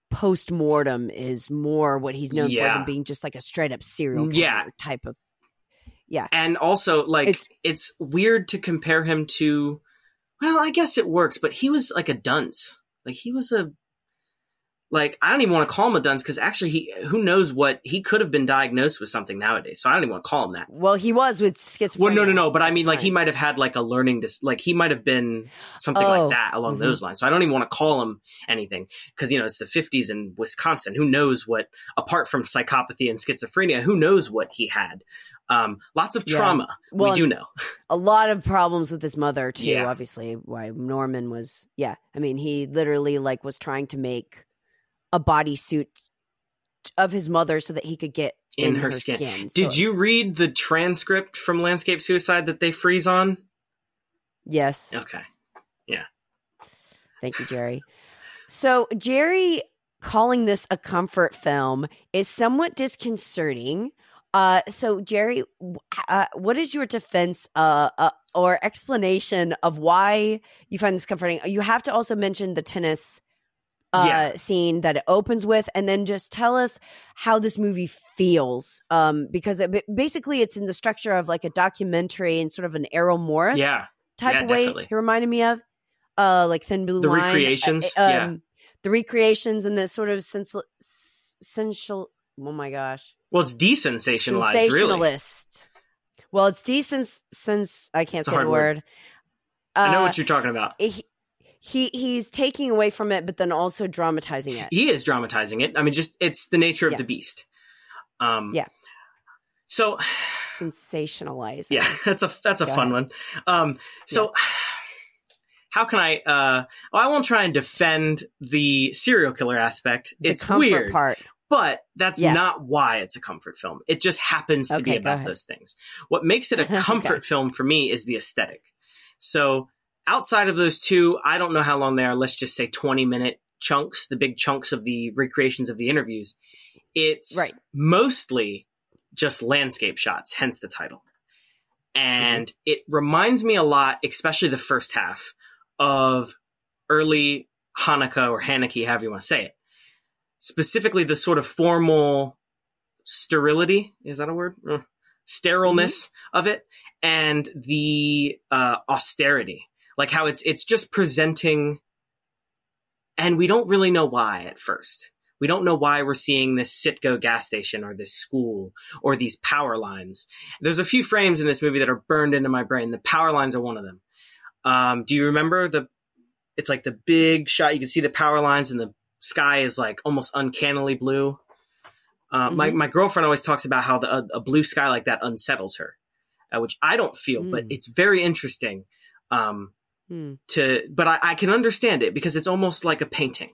post mortem is more what he's known for than being just like a straight up serial mm, Yeah. killer type of Yeah. and also like It's- it's, weird to compare him to well i guess it works but he was like a dunce like he was a like i don't even want to call him a dunce because actually he who knows what he could have been diagnosed with something nowadays so i don't even want to call him that well he was with schizophrenia well no no no but i mean like he might have had like a learning dis- like he might have been something Oh, like that along mhm. those lines so i don't even want to call him anything because you know it's the 50s in wisconsin who knows what apart from psychopathy and schizophrenia who knows what he had um lots of Yeah. trauma Well, we do know a lot of problems with his mother too Yeah. obviously why norman was yeah i mean he literally like was trying to make a bodysuit of his mother so that he could get In in, her skin. skin, Did So- you read the transcript from Landscape Suicide that they freeze on? yes Okay. Yeah. Thank you jerry so jerry calling this a comfort film is somewhat disconcerting uh so jerry uh, what is your defense uh, uh or explanation of why you find this comforting you have to also mention the tennis uh, Yeah. scene that it opens with, and then just tell us how this movie feels. Um, because it, basically, it's in the structure of like a documentary and sort of an Errol Morris Yeah. type Yeah, of way. definitely. He reminded me of, uh, like Thin Blue The Line, recreations, uh, um, yeah. the recreations, and the sort of sens- sensual. Oh my gosh, Well, it's desensationalized, really. Well, it's decent since I can't It's say the word. word. I know Uh, what you're talking about. he, he he's taking away from it, but then also dramatizing it. He is dramatizing it. I mean, just it's the nature of Yeah. the beast. Um, Yeah. So, Sensationalizing. yeah, that's a that's a Go fun ahead. one. Um, so, how can I? Uh, well, I won't try and defend the serial killer aspect. the it's comfort weird, part. but that's Yeah. not why it's a comfort film. It just happens to be Okay, go about those things. What makes it a comfort Okay. film for me is the aesthetic. So outside of those two, I don't know how long they are. Let's just say 20 minute chunks, the big chunks of the recreations of the interviews. It's Right. mostly just landscape shots, hence the title. And Mm-hmm. it reminds me a lot, especially the first half, of early Hanukkah or Haneke, however you want to say it specifically the sort of formal sterility is that a word Uh, sterileness of it and the uh, austerity like how it's it's just presenting and we don't really know why at first we don't know why we're seeing this Citgo gas station or this school or these power lines. There's a few frames in this movie that are burned into my brain. The power lines are one of them. Um, do you remember the? It's like the big shot. You can see the power lines, and the sky is like almost uncannily blue. Uh, My Mhm. my girlfriend always talks about how the, a, a blue sky like that unsettles her, uh, which I don't feel, but Mm. it's very interesting. Um, Hmm. to but I, I can understand it because it's almost like a painting.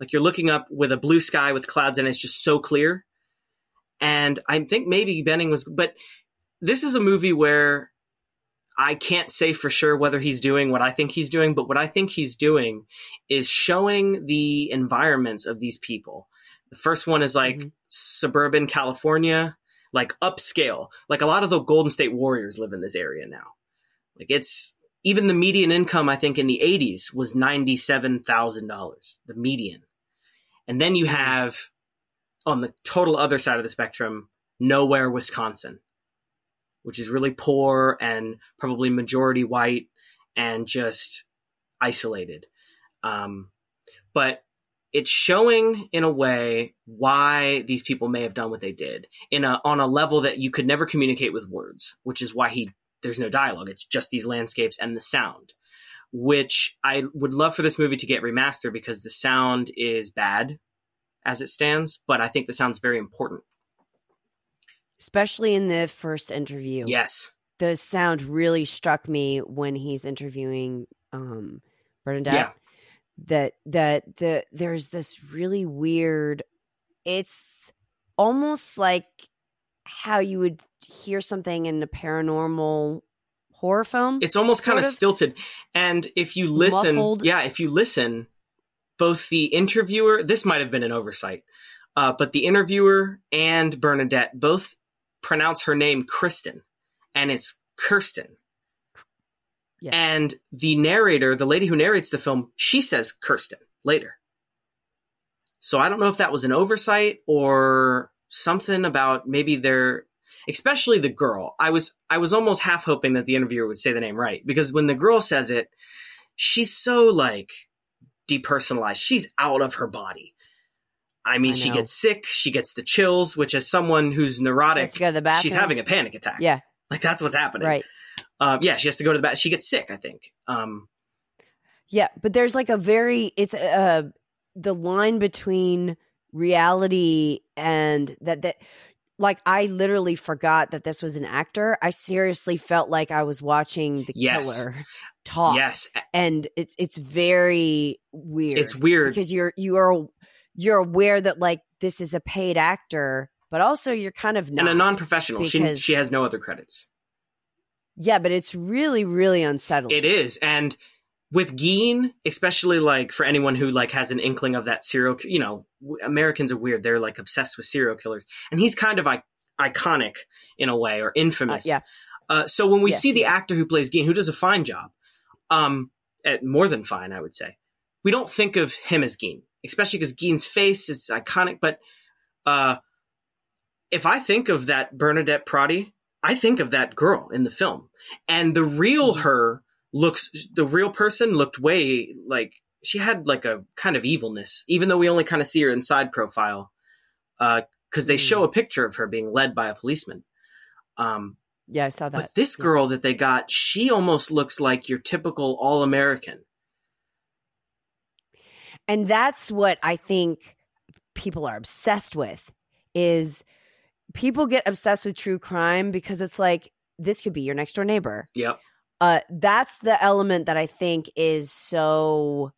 Like you're looking up with a blue sky with clouds and it's just so clear. And i think maybe benning was but this is a movie where i can't say for sure whether he's doing what i think he's doing but what i think he's doing is showing the environments of these people. The first one is like Mhm. suburban california like upscale. Like a lot of the golden state warriors live in this area now. Like it's even the median income, I think, in the 80s was $97,000, the median. And then you have on the total other side of the spectrum, nowhere, Wisconsin, which is really poor and probably majority white and just isolated. Um, but it's showing in a way why these people may have done what they did in a on a level that you could never communicate with words, which is why he there's no dialogue. It's just these landscapes and the sound, which I would love for this movie to get remastered because the sound is bad as it stands, but I think the sound's very important. Especially in the first interview. Yes. The sound really struck me when he's interviewing um Bernadette. Yeah. That that the there's this really weird it's almost like how you would hear something in a paranormal horror film. It's almost kind of of. stilted. And if you listen, Muffled. yeah, if you listen, both the interviewer, this might have been an oversight, uh, but the interviewer and Bernadette both pronounce her name Kristen, and it's Kirsten. Yeah. And the narrator, the lady who narrates the film, she says Kirsten later. So I don't know if that was an oversight or something about maybe they're especially the girl. I was I was almost half hoping that the interviewer would say the name right because when the girl says it, she's so like depersonalized. She's out of her body. I mean, I she gets sick, she gets the chills, which as someone who's neurotic, has to go to the she's having a panic attack. Yeah, Like that's what's happening. right. Um, yeah, she has to go to the bath. She gets sick, I think. Um, Yeah, but there's like a very it's uh the line between reality and that that like I literally forgot that this was an actor. I seriously felt like I was watching the Yes. killer talk. yes, And it's it's very weird. it's weird. because you're you are you're aware that like this is a paid actor, but also you're kind of not. and a non-professional. She she has no other credits. yeah, but it's really really unsettling. It is, and with Gein, especially like for anyone who like has an inkling of that serial, you know, Americans are weird. They're like obsessed with serial killers, and he's kind of I- iconic in a way or Uh, infamous. yeah, Uh, so when we Yes, see the he is. actor who plays Gein, who does a fine job, um, at more than fine, I would say, we don't think of him as Gein. especially because Gein's face is iconic. But uh, if I think of that Bernadette Protti, I think of that girl in the film, and the real Mhm. her looks. The real person looked way like she had like a kind of evilness, even though we only kind of see her inside profile, Uh, because they Mm. show a picture of her being led by a policeman. Um, Yeah, I saw that. but this Yeah. girl that they got, she almost looks like your typical all American. and that's what I think people are obsessed with is people get obsessed with true crime because it's like this could be your next door neighbor. Yep. Uh that's the element that I think is so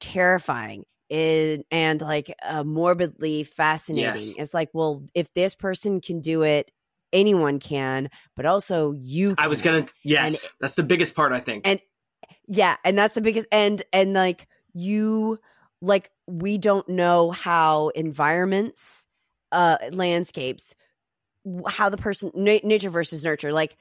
terrifying is and like uh, morbidly fascinating. Yes. It's like, well, if this person can do it, anyone can, but also you I was gonna. Yes, that's the biggest part. I think. and yeah and that's the biggest and and like you like we don't know how environments uh landscapes how the person na- nature versus nurture like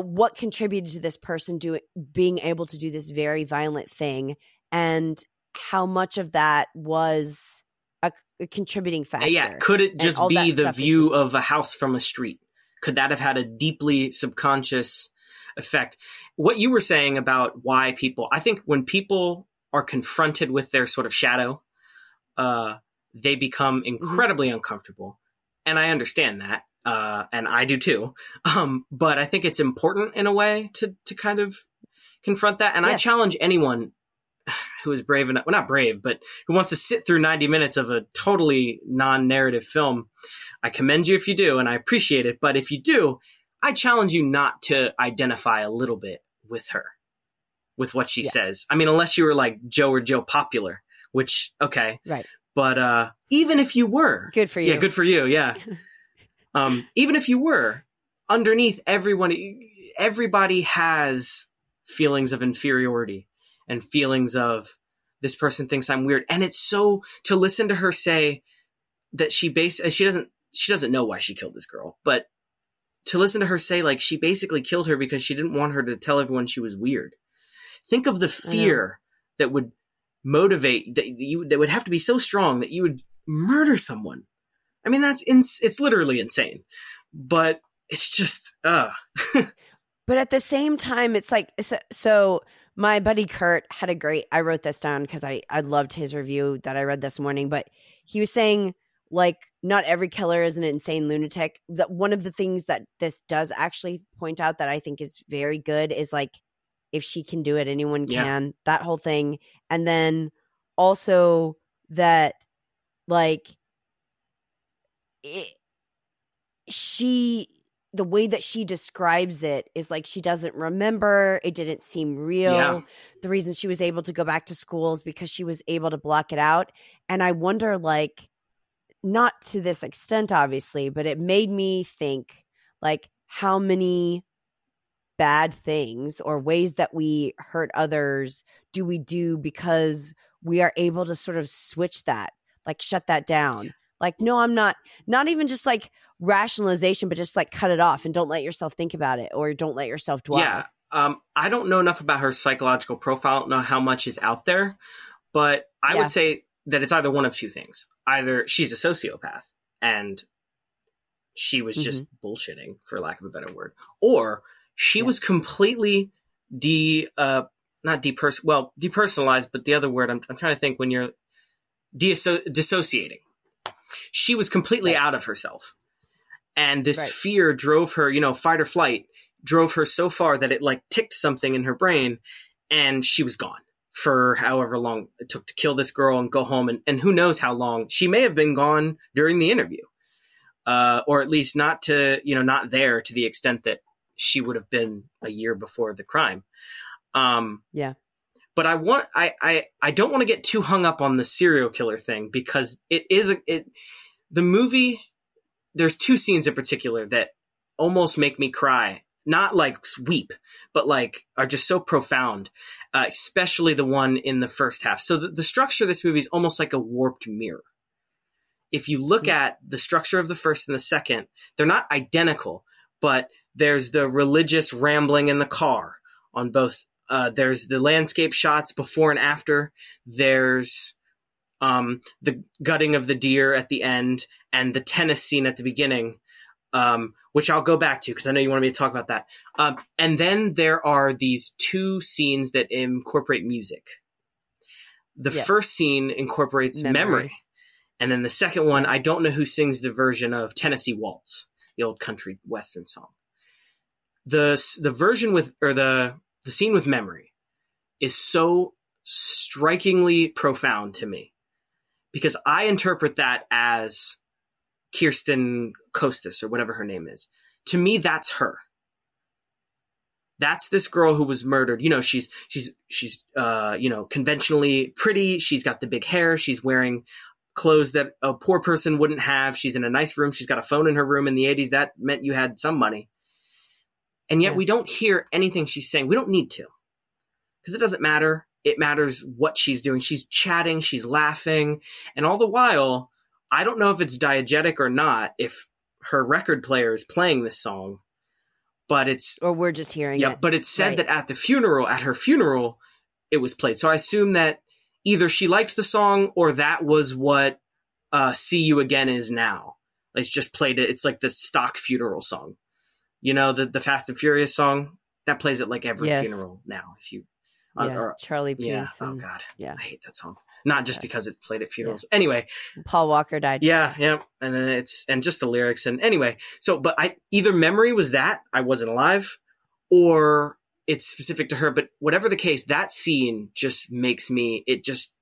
what contributed to this person doing being able to do this very violent thing and how much of that was a, a contributing factor yeah, could it just be the view just- of a house from a street? Could that have had a deeply subconscious effect? What you were saying about why people, I think when people are confronted with their sort of shadow, uh, they become Mm-hmm. incredibly uncomfortable. And I understand that. Uh, and I do too. Um, but I think it's important in a way to, to kind of confront that. And I challenge anyone who is brave enough, well, not brave, but who wants to sit through 90 minutes of a totally non narrative film. I commend you if you do, and I appreciate it. But if you do, I challenge you not to identify a little bit with her, with what she Yeah. says. I mean, unless you were like Joe or Joe Popular, which, okay. Right. But uh, even if you were, good for you yeah, good for you. Yeah. um, even if you were underneath everyone, everybody has feelings of inferiority and feelings of this person thinks I'm weird. And it's so to listen to her say that she base she doesn't she doesn't know why she killed this girl, but to listen to her say like she basically killed her because she didn't want her to tell everyone she was weird. Think of the fear that would motivate that you that would have to be so strong that you would murder someone. I mean, that's ins- it's literally insane, but it's just uh But at the same time, it's like so, so. My buddy Kurt had a great. I wrote this down because I I loved his review that I read this morning. But he was saying like not every killer is an insane lunatic. That one of the things that this does actually point out that I think is very good is like if she can do it, anyone Yeah. can. That whole thing, and then also that like it, she the way that she describes it is like she doesn't remember it didn't seem real. Yeah. the reason she was able to go back to school is because she was able to block it out. And i wonder like not to this extent obviously but it made me think like how many bad things or ways that we hurt others do we do because we are able to sort of switch that like shut that down like no i'm not not even just like rationalization but just like cut it off and don't let yourself think about it or don't let yourself dwell yeah. Um, I don't know enough about her psychological profile. I don't know how much is out there, but I Yeah. would say that it's either one of two things: either she's a sociopath and she was just bullshitting, for lack of a better word, or she Yeah. was completely de uh not depers well depersonalized, but the other word I'm I'm trying to think when you're deasso- dissociating. She was completely Right. out of herself, and this Right. fear drove her, you know, fight or flight drove her so far that it like ticked something in her brain, and she was gone for however long it took to kill this girl and go home, and, and who knows how long she may have been gone during the interview, uh, or at least not to you know not there to the extent that she would have been a year before the crime. Um, Yeah. But I want I I I don't want to get too hung up on the serial killer thing because it is a, it the movie. There's two scenes in particular that almost make me cry. Not like weep, but like are just so profound. Uh, especially the one in the first half. So the, the structure of this movie is almost like a warped mirror. If you look Mm. at the structure of the first and the second, they're not identical, but there's the religious rambling in the car on both uh, there's the landscape shots before and after there's um, the gutting of the deer at the end, and the tennis scene at the beginning, um, which I'll go back to because I know you wanted me to talk about that. Um, and then there are these two scenes that incorporate music. The Yes. first scene incorporates Memory. memory. And then the second one, I don't know who sings the version of Tennessee Waltz, the old country western song. The the version with or the the scene with memory is so strikingly profound to me because I interpret that as Kirsten Costas or whatever her name is. To me, that's her. That's this girl who was murdered. You know, she's she's she's uh, you know conventionally pretty. She's got the big hair. She's wearing clothes that a poor person wouldn't have. She's in a nice room. She's got a phone in her room. In the eighties, that meant you had some money. And yet, Yeah. we don't hear anything she's saying. We don't need to because it doesn't matter. It matters what she's doing. She's chatting, she's laughing, and all the while, I don't know if it's diegetic or not, if her record player is playing this song, but it's Or we're just hearing yeah, it. but it's said Right. that at the funeral, at her funeral, it was played. So I assume that either she liked the song or that was what uh, "See You Again" is now. It's just played it. It's like the stock funeral song. You know, the the Fast and Furious song that plays at like every Yes. funeral now. If you, uh, yeah, or- Charlie Puth yeah, oh and god, yeah. I hate that song. Not just Yeah. because it played at funerals. Anyway, Paul Walker died. yeah, yeah, and then it's and just the lyrics and anyway. So, but I either memory was that I wasn't alive, or it's specific to her. But whatever the case, that scene just makes me. It just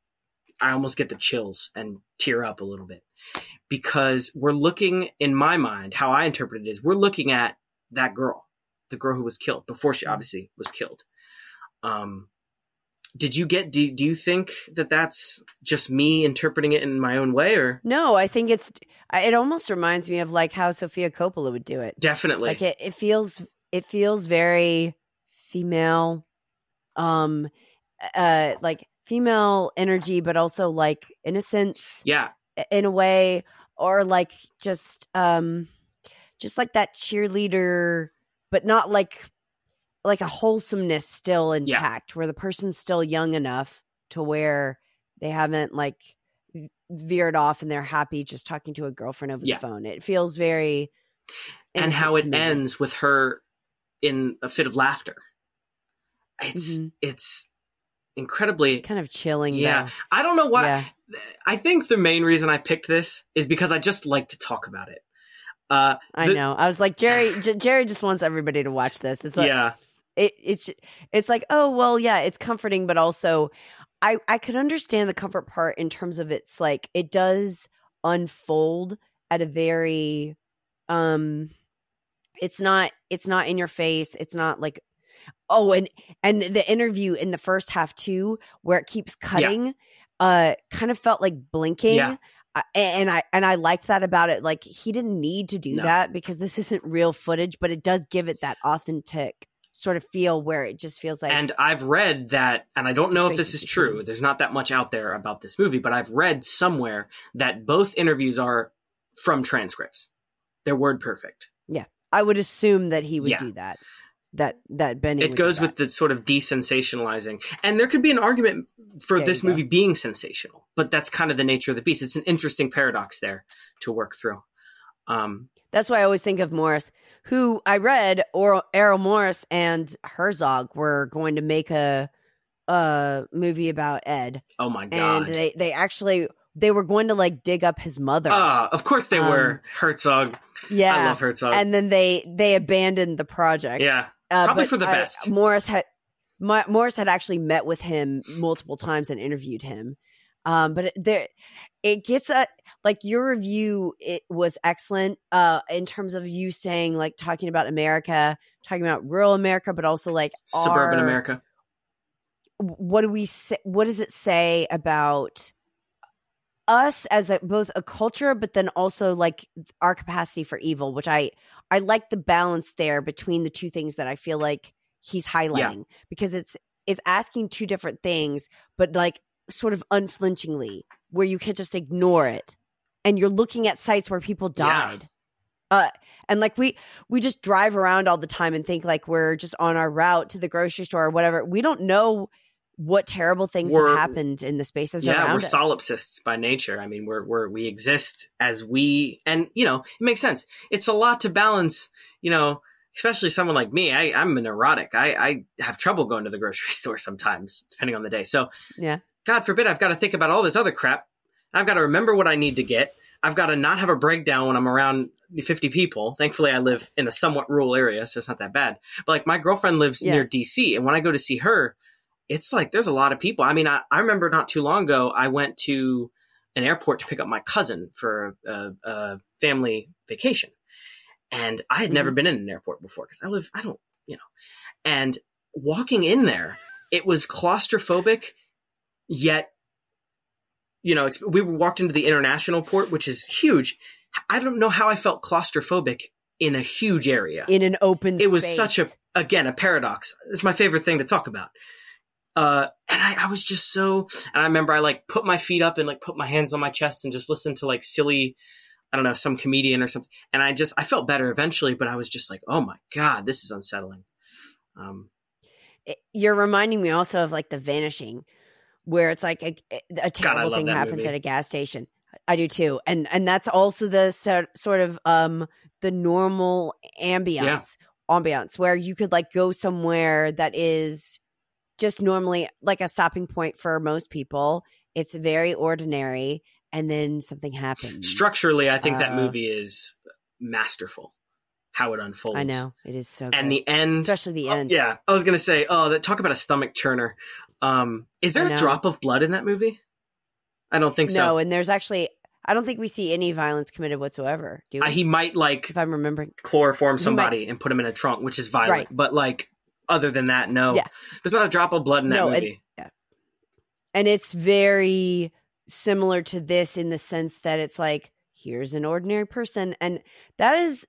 I almost get the chills and tear up a little bit because we're looking in my mind how I interpret it is we're looking at that girl, the girl who was killed before she obviously was killed. Um, did you get? Do, do you think that that's just me interpreting it in my own way, or No, I think it's. It almost reminds me of like how Sophia Coppola would do it. definitely? Like it, it feels. It feels very female, um, uh, like female energy, but also like innocence yeah, in a way, or like just, um, just like that cheerleader, but not like, like a wholesomeness still intact, where the person's still young enough to where they haven't like veered off and they're happy just talking to a girlfriend over Yeah. the phone. It feels very and how it ends with her in a fit of laughter. It's Mhm. it's incredibly kind of chilling. yeah. though. I don't know why. Yeah. I think the main reason I picked this is because I just like to talk about it. Uh, I The- know. I was like Jerry. J- Jerry just wants everybody to watch this. It's like yeah, it, it's it's like oh well yeah it's comforting but also I I could understand the comfort part in terms of it's like it does unfold at a very um it's not it's not in your face it's not like oh and and the interview in the first half too where it keeps cutting uh kind of felt like blinking Yeah. And I and I liked that about it. Like he didn't need to do No. that because this isn't real footage, but it does give it that authentic sort of feel where it just feels like and I've read that, and I don't know if this is true. There's not that much out there about this movie, but I've read somewhere that both interviews are from transcripts. They're word perfect. Yeah, I would assume that he would Yeah. do that. That that Benny it goes with the sort of desensationalizing. And there could be an argument for There this movie being sensational but that's kind of the nature of the beast. It's an interesting paradox there to work through. Um That's why I always think of Morris, who I read or Errol Morris and Herzog were going to make a a movie about Ed, oh my god! and they they actually they were going to like dig up his mother. Ah, of course they Um, were herzog yeah, i love herzog. And then they they abandoned the project. yeah Uh, Probably but for the best. Morris had Ma- Morris had actually met with him multiple times and interviewed him. Um, but it, there, it gets a like your review. It was excellent. Uh, in terms of you saying like talking about America, talking about rural America, but also like suburban our- america What do we say? What does it say about us as a, both a culture, but then also like our capacity for evil? Which I I like the balance there between the two things that I feel like he's highlighting because it's it's asking two different things, but like sort of unflinchingly, where you can't just ignore it, and you're looking at sites where people Yeah. died. Uh, and like we we just drive around all the time and think like we're just on our route to the grocery store or whatever. We don't know what terrible things We're- have happened in the spaces yeah, around we're us. solipsists by nature. I mean, we're we're we exist as we, and you know, it makes sense. It's a lot to balance. You know, especially someone like me. I, I'm a neurotic. I, I have trouble going to the grocery store sometimes, depending on the day. So, Yeah. God forbid, I've got to think about all this other crap. I've got to remember what I need to get. I've got to not have a breakdown when I'm around 50 people. Thankfully, I live in a somewhat rural area, so it's not that bad. But like, my girlfriend lives Yeah. near DC, and when I go to see her, it's like there's a lot of people. I mean, I, I remember not too long ago, I went to an airport to pick up my cousin for a, a family vacation. And I had never mm-hmm. been in an airport before because I live, I don't, you know. And walking in there, it was claustrophobic, yet, you know, it's, we walked into the international port, which is huge. I don't know how I felt claustrophobic in a huge area in an open it was space. such a again a paradox it's my favorite thing to talk about uh and I, I was just so and i remember i like put my feet up and like put my hands on my chest and just listened to like silly i don't know some comedian or something. And i just i felt better eventually but i was just like oh my god this is unsettling. Um you're reminding me also of like the vanishing where it's like a, a terrible love thing happens movie. at a gas station. I do too. And and that's also the sort sort of um the normal ambience ambiance where you could like go somewhere that is just normally like a stopping point for most people. It's very ordinary and then something happens. Structurally i think that Uh, movie is masterful how it unfolds. I know. It is so good. and the end especially the Oh, end. yeah i was gonna say oh that talk about a stomach churner um is there a drop of blood in that movie? I don't think so. No and there's actually i don't think we see any violence committed whatsoever do we? Uh, he might like if i'm remembering. chloroform somebody and put him in a trunk, which is violent. Right. But like, other than that, no. Yeah. There's not a drop of blood in that No, and- movie. and it's very similar to this in the sense that it's like here's an ordinary person and that is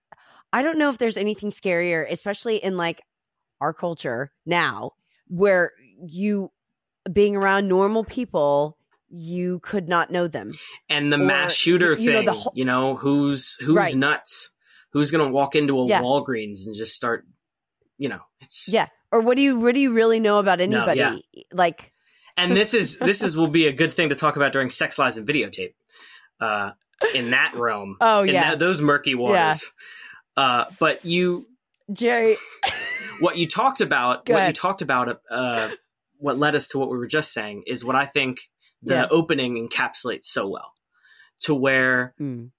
i don't know if there's anything scarier especially in like our culture now where you being around normal people you could not know them and the or, mass shooter you know, thing, the whole- you know, who's who's Right. nuts? Who's gonna walk into a Yeah. Walgreens and just start? You know, it's yeah or what do you what do you really know about anybody yeah. like And this is this is will be a good thing to talk about during sex lies and videotape. Uh, in that realm, oh in yeah that- those murky waters. Uh, but you jerry what you talked about, what you talked about, uh, what led us to what we were just saying is what I think the Yeah. opening encapsulates so well. To where Mm.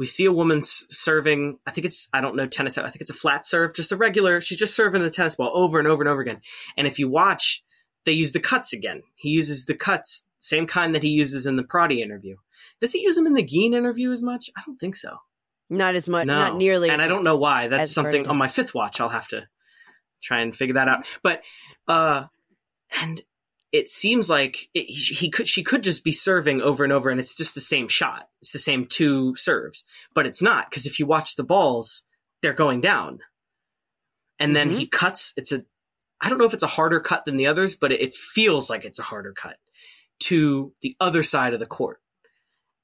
We see a woman serving, I think it's, I don't know tennis, I think it's a flat serve, just a regular, she's just serving the tennis ball over and over and over again. And if you watch, they use the cuts again. He uses the cuts, same kind that he uses in the Protti interview. Does he use them in the Gein interview as much? I don't think so. not as much No, not nearly and I don't know why. That's something on my fifth watch. I'll have to try and figure that out. But uh, and it seems like it, he, he could she could just be serving over and over, and it's just the same shot. It's the same two serves, but it's not because if you watch the balls, they're going down, and then Mhm. he cuts. It's a I don't know if it's a harder cut than the others, but it, it feels like it's a harder cut to the other side of the court.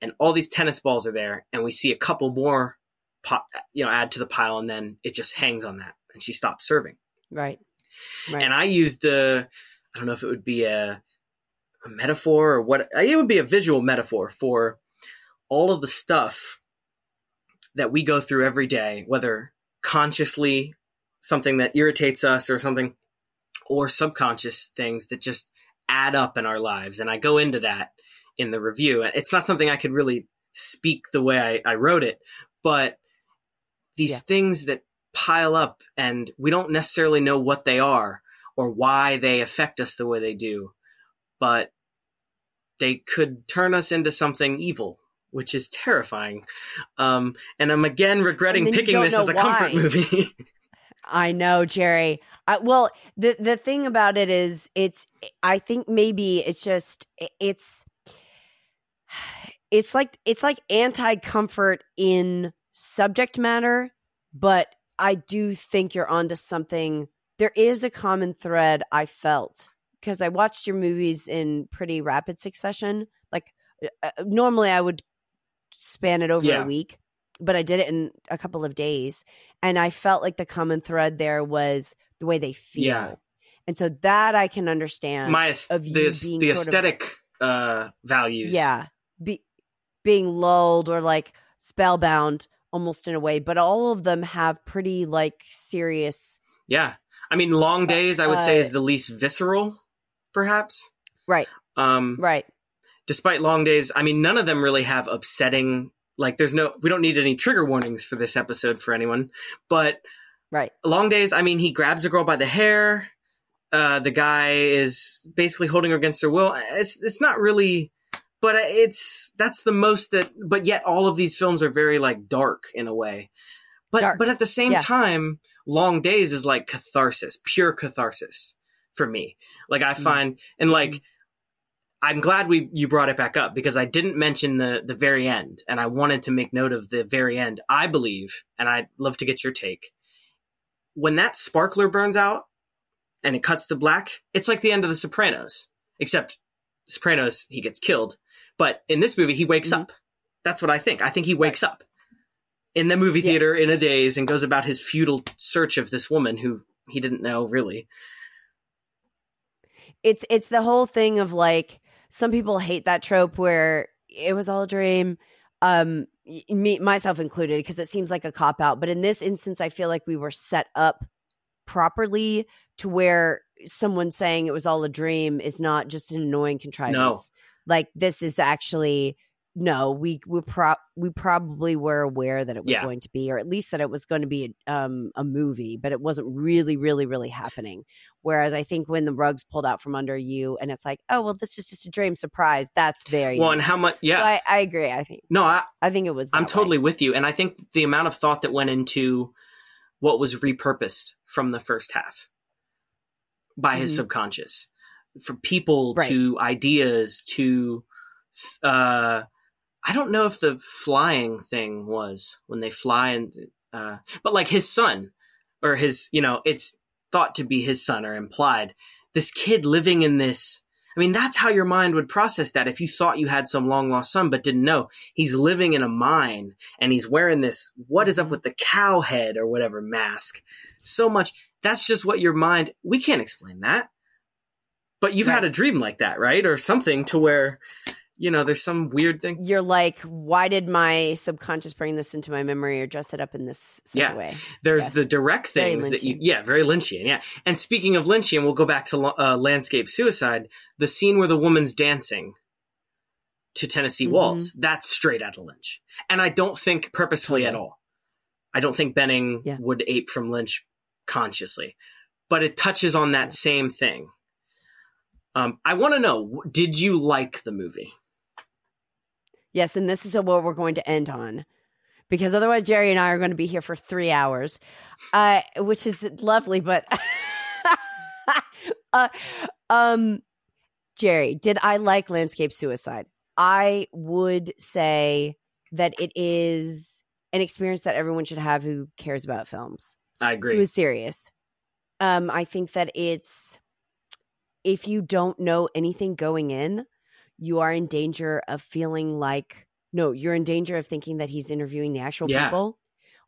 And all these tennis balls are there, and we see a couple more pop, you know, add to the pile, and then it just hangs on that, and she stops serving. right right And I used the, I don't know if it would be a, a metaphor or what, it would be a visual metaphor for all of the stuff that we go through every day, whether consciously something that irritates us or something, or subconscious things that just add up in our lives. And I go into that in the review. It's not something I could really speak the way I, I wrote it, but these Yeah. things that pile up and we don't necessarily know what they are or why they affect us the way they do, but they could turn us into something evil, which is terrifying. Um, and I'm again regretting And then you picking this as a comfort movie. I know, Jerry. I, well, the the thing about it is, it's. I think maybe it's just it's. It's like it's like anti comfort in subject matter, but I do think you're onto something. There is a common thread I felt because I watched your movies in pretty rapid succession. Like uh, normally, I would span it over Yeah. a week, but I did it in a couple of days and I felt like the common thread there was the way they feel. Yeah. and so that I can understand. My of you the, sort of- aesthetic uh, values. yeah, be, being lulled or like spellbound almost in a way, but all of them have pretty like serious. yeah. I mean, Long Days, I would say, uh, is the least visceral, perhaps. Right, Um, right. despite long days i mean none of them really have upsetting like there's no we don't need any trigger warnings for this episode for anyone but Right. long days i mean he grabs a girl by the hair uh the guy is basically holding her against her will it's it's not really but it's that's the most that but yet all of these films are very like dark in a way but Dark. but at the same Yeah. time long days is like catharsis pure catharsis for me like i Mhm. find and like I'm glad we you brought it back up because I didn't mention the the very end, and I wanted to make note of the very end. I believe, and I'd love to get your take. When that sparkler burns out and it cuts to black, it's like the end of The Sopranos, except Sopranos he gets killed, but in this movie he wakes Mhm. up. That's what I think. I think he wakes up in the movie Yes. theater in a daze and goes about his futile search of this woman who he didn't know really. it's it's the whole thing of like some people hate that trope where it was all a dream um me myself included because it seems like a cop out but in this instance i feel like we were set up properly to where someone saying it was all a dream is not just an annoying contrivance like this is actually no we we pro- we probably were aware that it was Yeah. going to be or at least that it was going to be um a movie but it wasn't really really really happening whereas i think when the rug's pulled out from under you and it's like oh well this is just a dream surprise that's very Well, and how much? Yeah, So I, I agree i think no, I, i think it was I'm that way. totally with you. And I think the amount of thought that went into what was repurposed from the first half by his Mhm. subconscious for people Right. to ideas to, uh, I don't know if the flying thing was when they fly and, uh, but like his son or his, you know, it's thought to be his son or implied. This kid living in this, I mean, that's how your mind would process that if you thought you had some long lost son but didn't know. He's living in a mine and he's wearing this, what is up with the cow head or whatever mask? So much. That's just what your mind, we can't explain that. But you've had a dream like that, right? Or something to where, you know, there's some weird thing. you're like why did my subconscious bring this into my memory or dress it up in this Yeah. way There's the direct things that you, yeah, very Lynchian, yeah. And speaking of Lynchian, we'll go back to uh, Landscape Suicide. The scene where the woman's dancing to Tennessee Mhm. Waltz, that's straight out of Lynch. And I don't think purposefully at all. I don't think Benning Yeah. would ape from Lynch consciously, but it touches on that same thing. Um, I want to know, did you like the movie? Yes, and this is what we're going to end on. Because otherwise Jerry and I are going to be here for 3 hours. Uh which is lovely, but uh, um Jerry, did I like Landscape Suicide? I would say that it is an experience that everyone should have who cares about films. I agree. is serious. Um I think that it's if you don't know anything going in, you are in danger of feeling like no, you're in danger of thinking that he's interviewing the actual Yeah. people,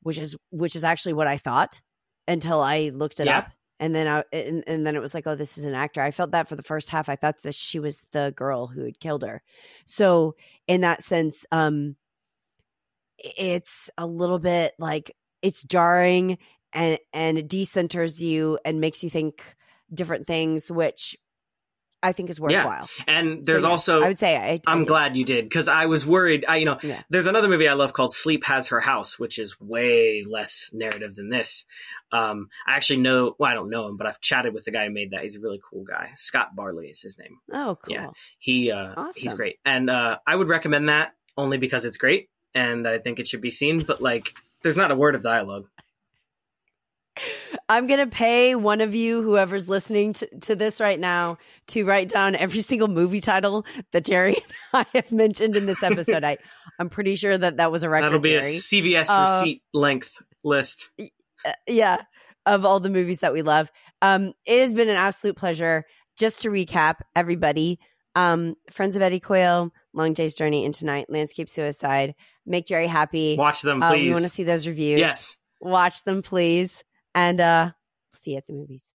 which is which is actually what I thought until I looked it Yeah. up. And then I and, and then it was like, oh, this is an actor. I felt that for the first half. I thought that she was the girl who had killed her. So in that sense, um it's a little bit like it's jarring and and it decenters you and makes you think different things, which I think is worthwhile. Yeah. And there's So, yeah, also, I would say I, I I'm did. glad you did because I was worried. I, you know, Yeah. there's another movie I love called Sleep Has Her House, which is way less narrative than this. Um, I actually know, well, I don't know him, but I've chatted with the guy who made that. He's a really cool guy. Scott Barley is his name. Oh, cool. Yeah. He, uh, he's great. And, uh, I would recommend that only because it's great and I think it should be seen, but like, there's not a word of dialogue. I'm gonna pay one of you, whoever's listening to, to this right now, to write down every single movie title that Jerry and I have mentioned in this episode. I, I'm pretty sure that that was a record. That'll be a CVS Uh, receipt length list. Uh, yeah, of all the movies that we love. Um, it has been an absolute pleasure. Just to recap, everybody, um, Friends of Eddie Coyle, Long Day's Journey into Night, Landscape Suicide, Make Jerry Happy. Watch them, Uh, please. we want to see those reviews. yes. Watch them, please. And uh, see you at the movies.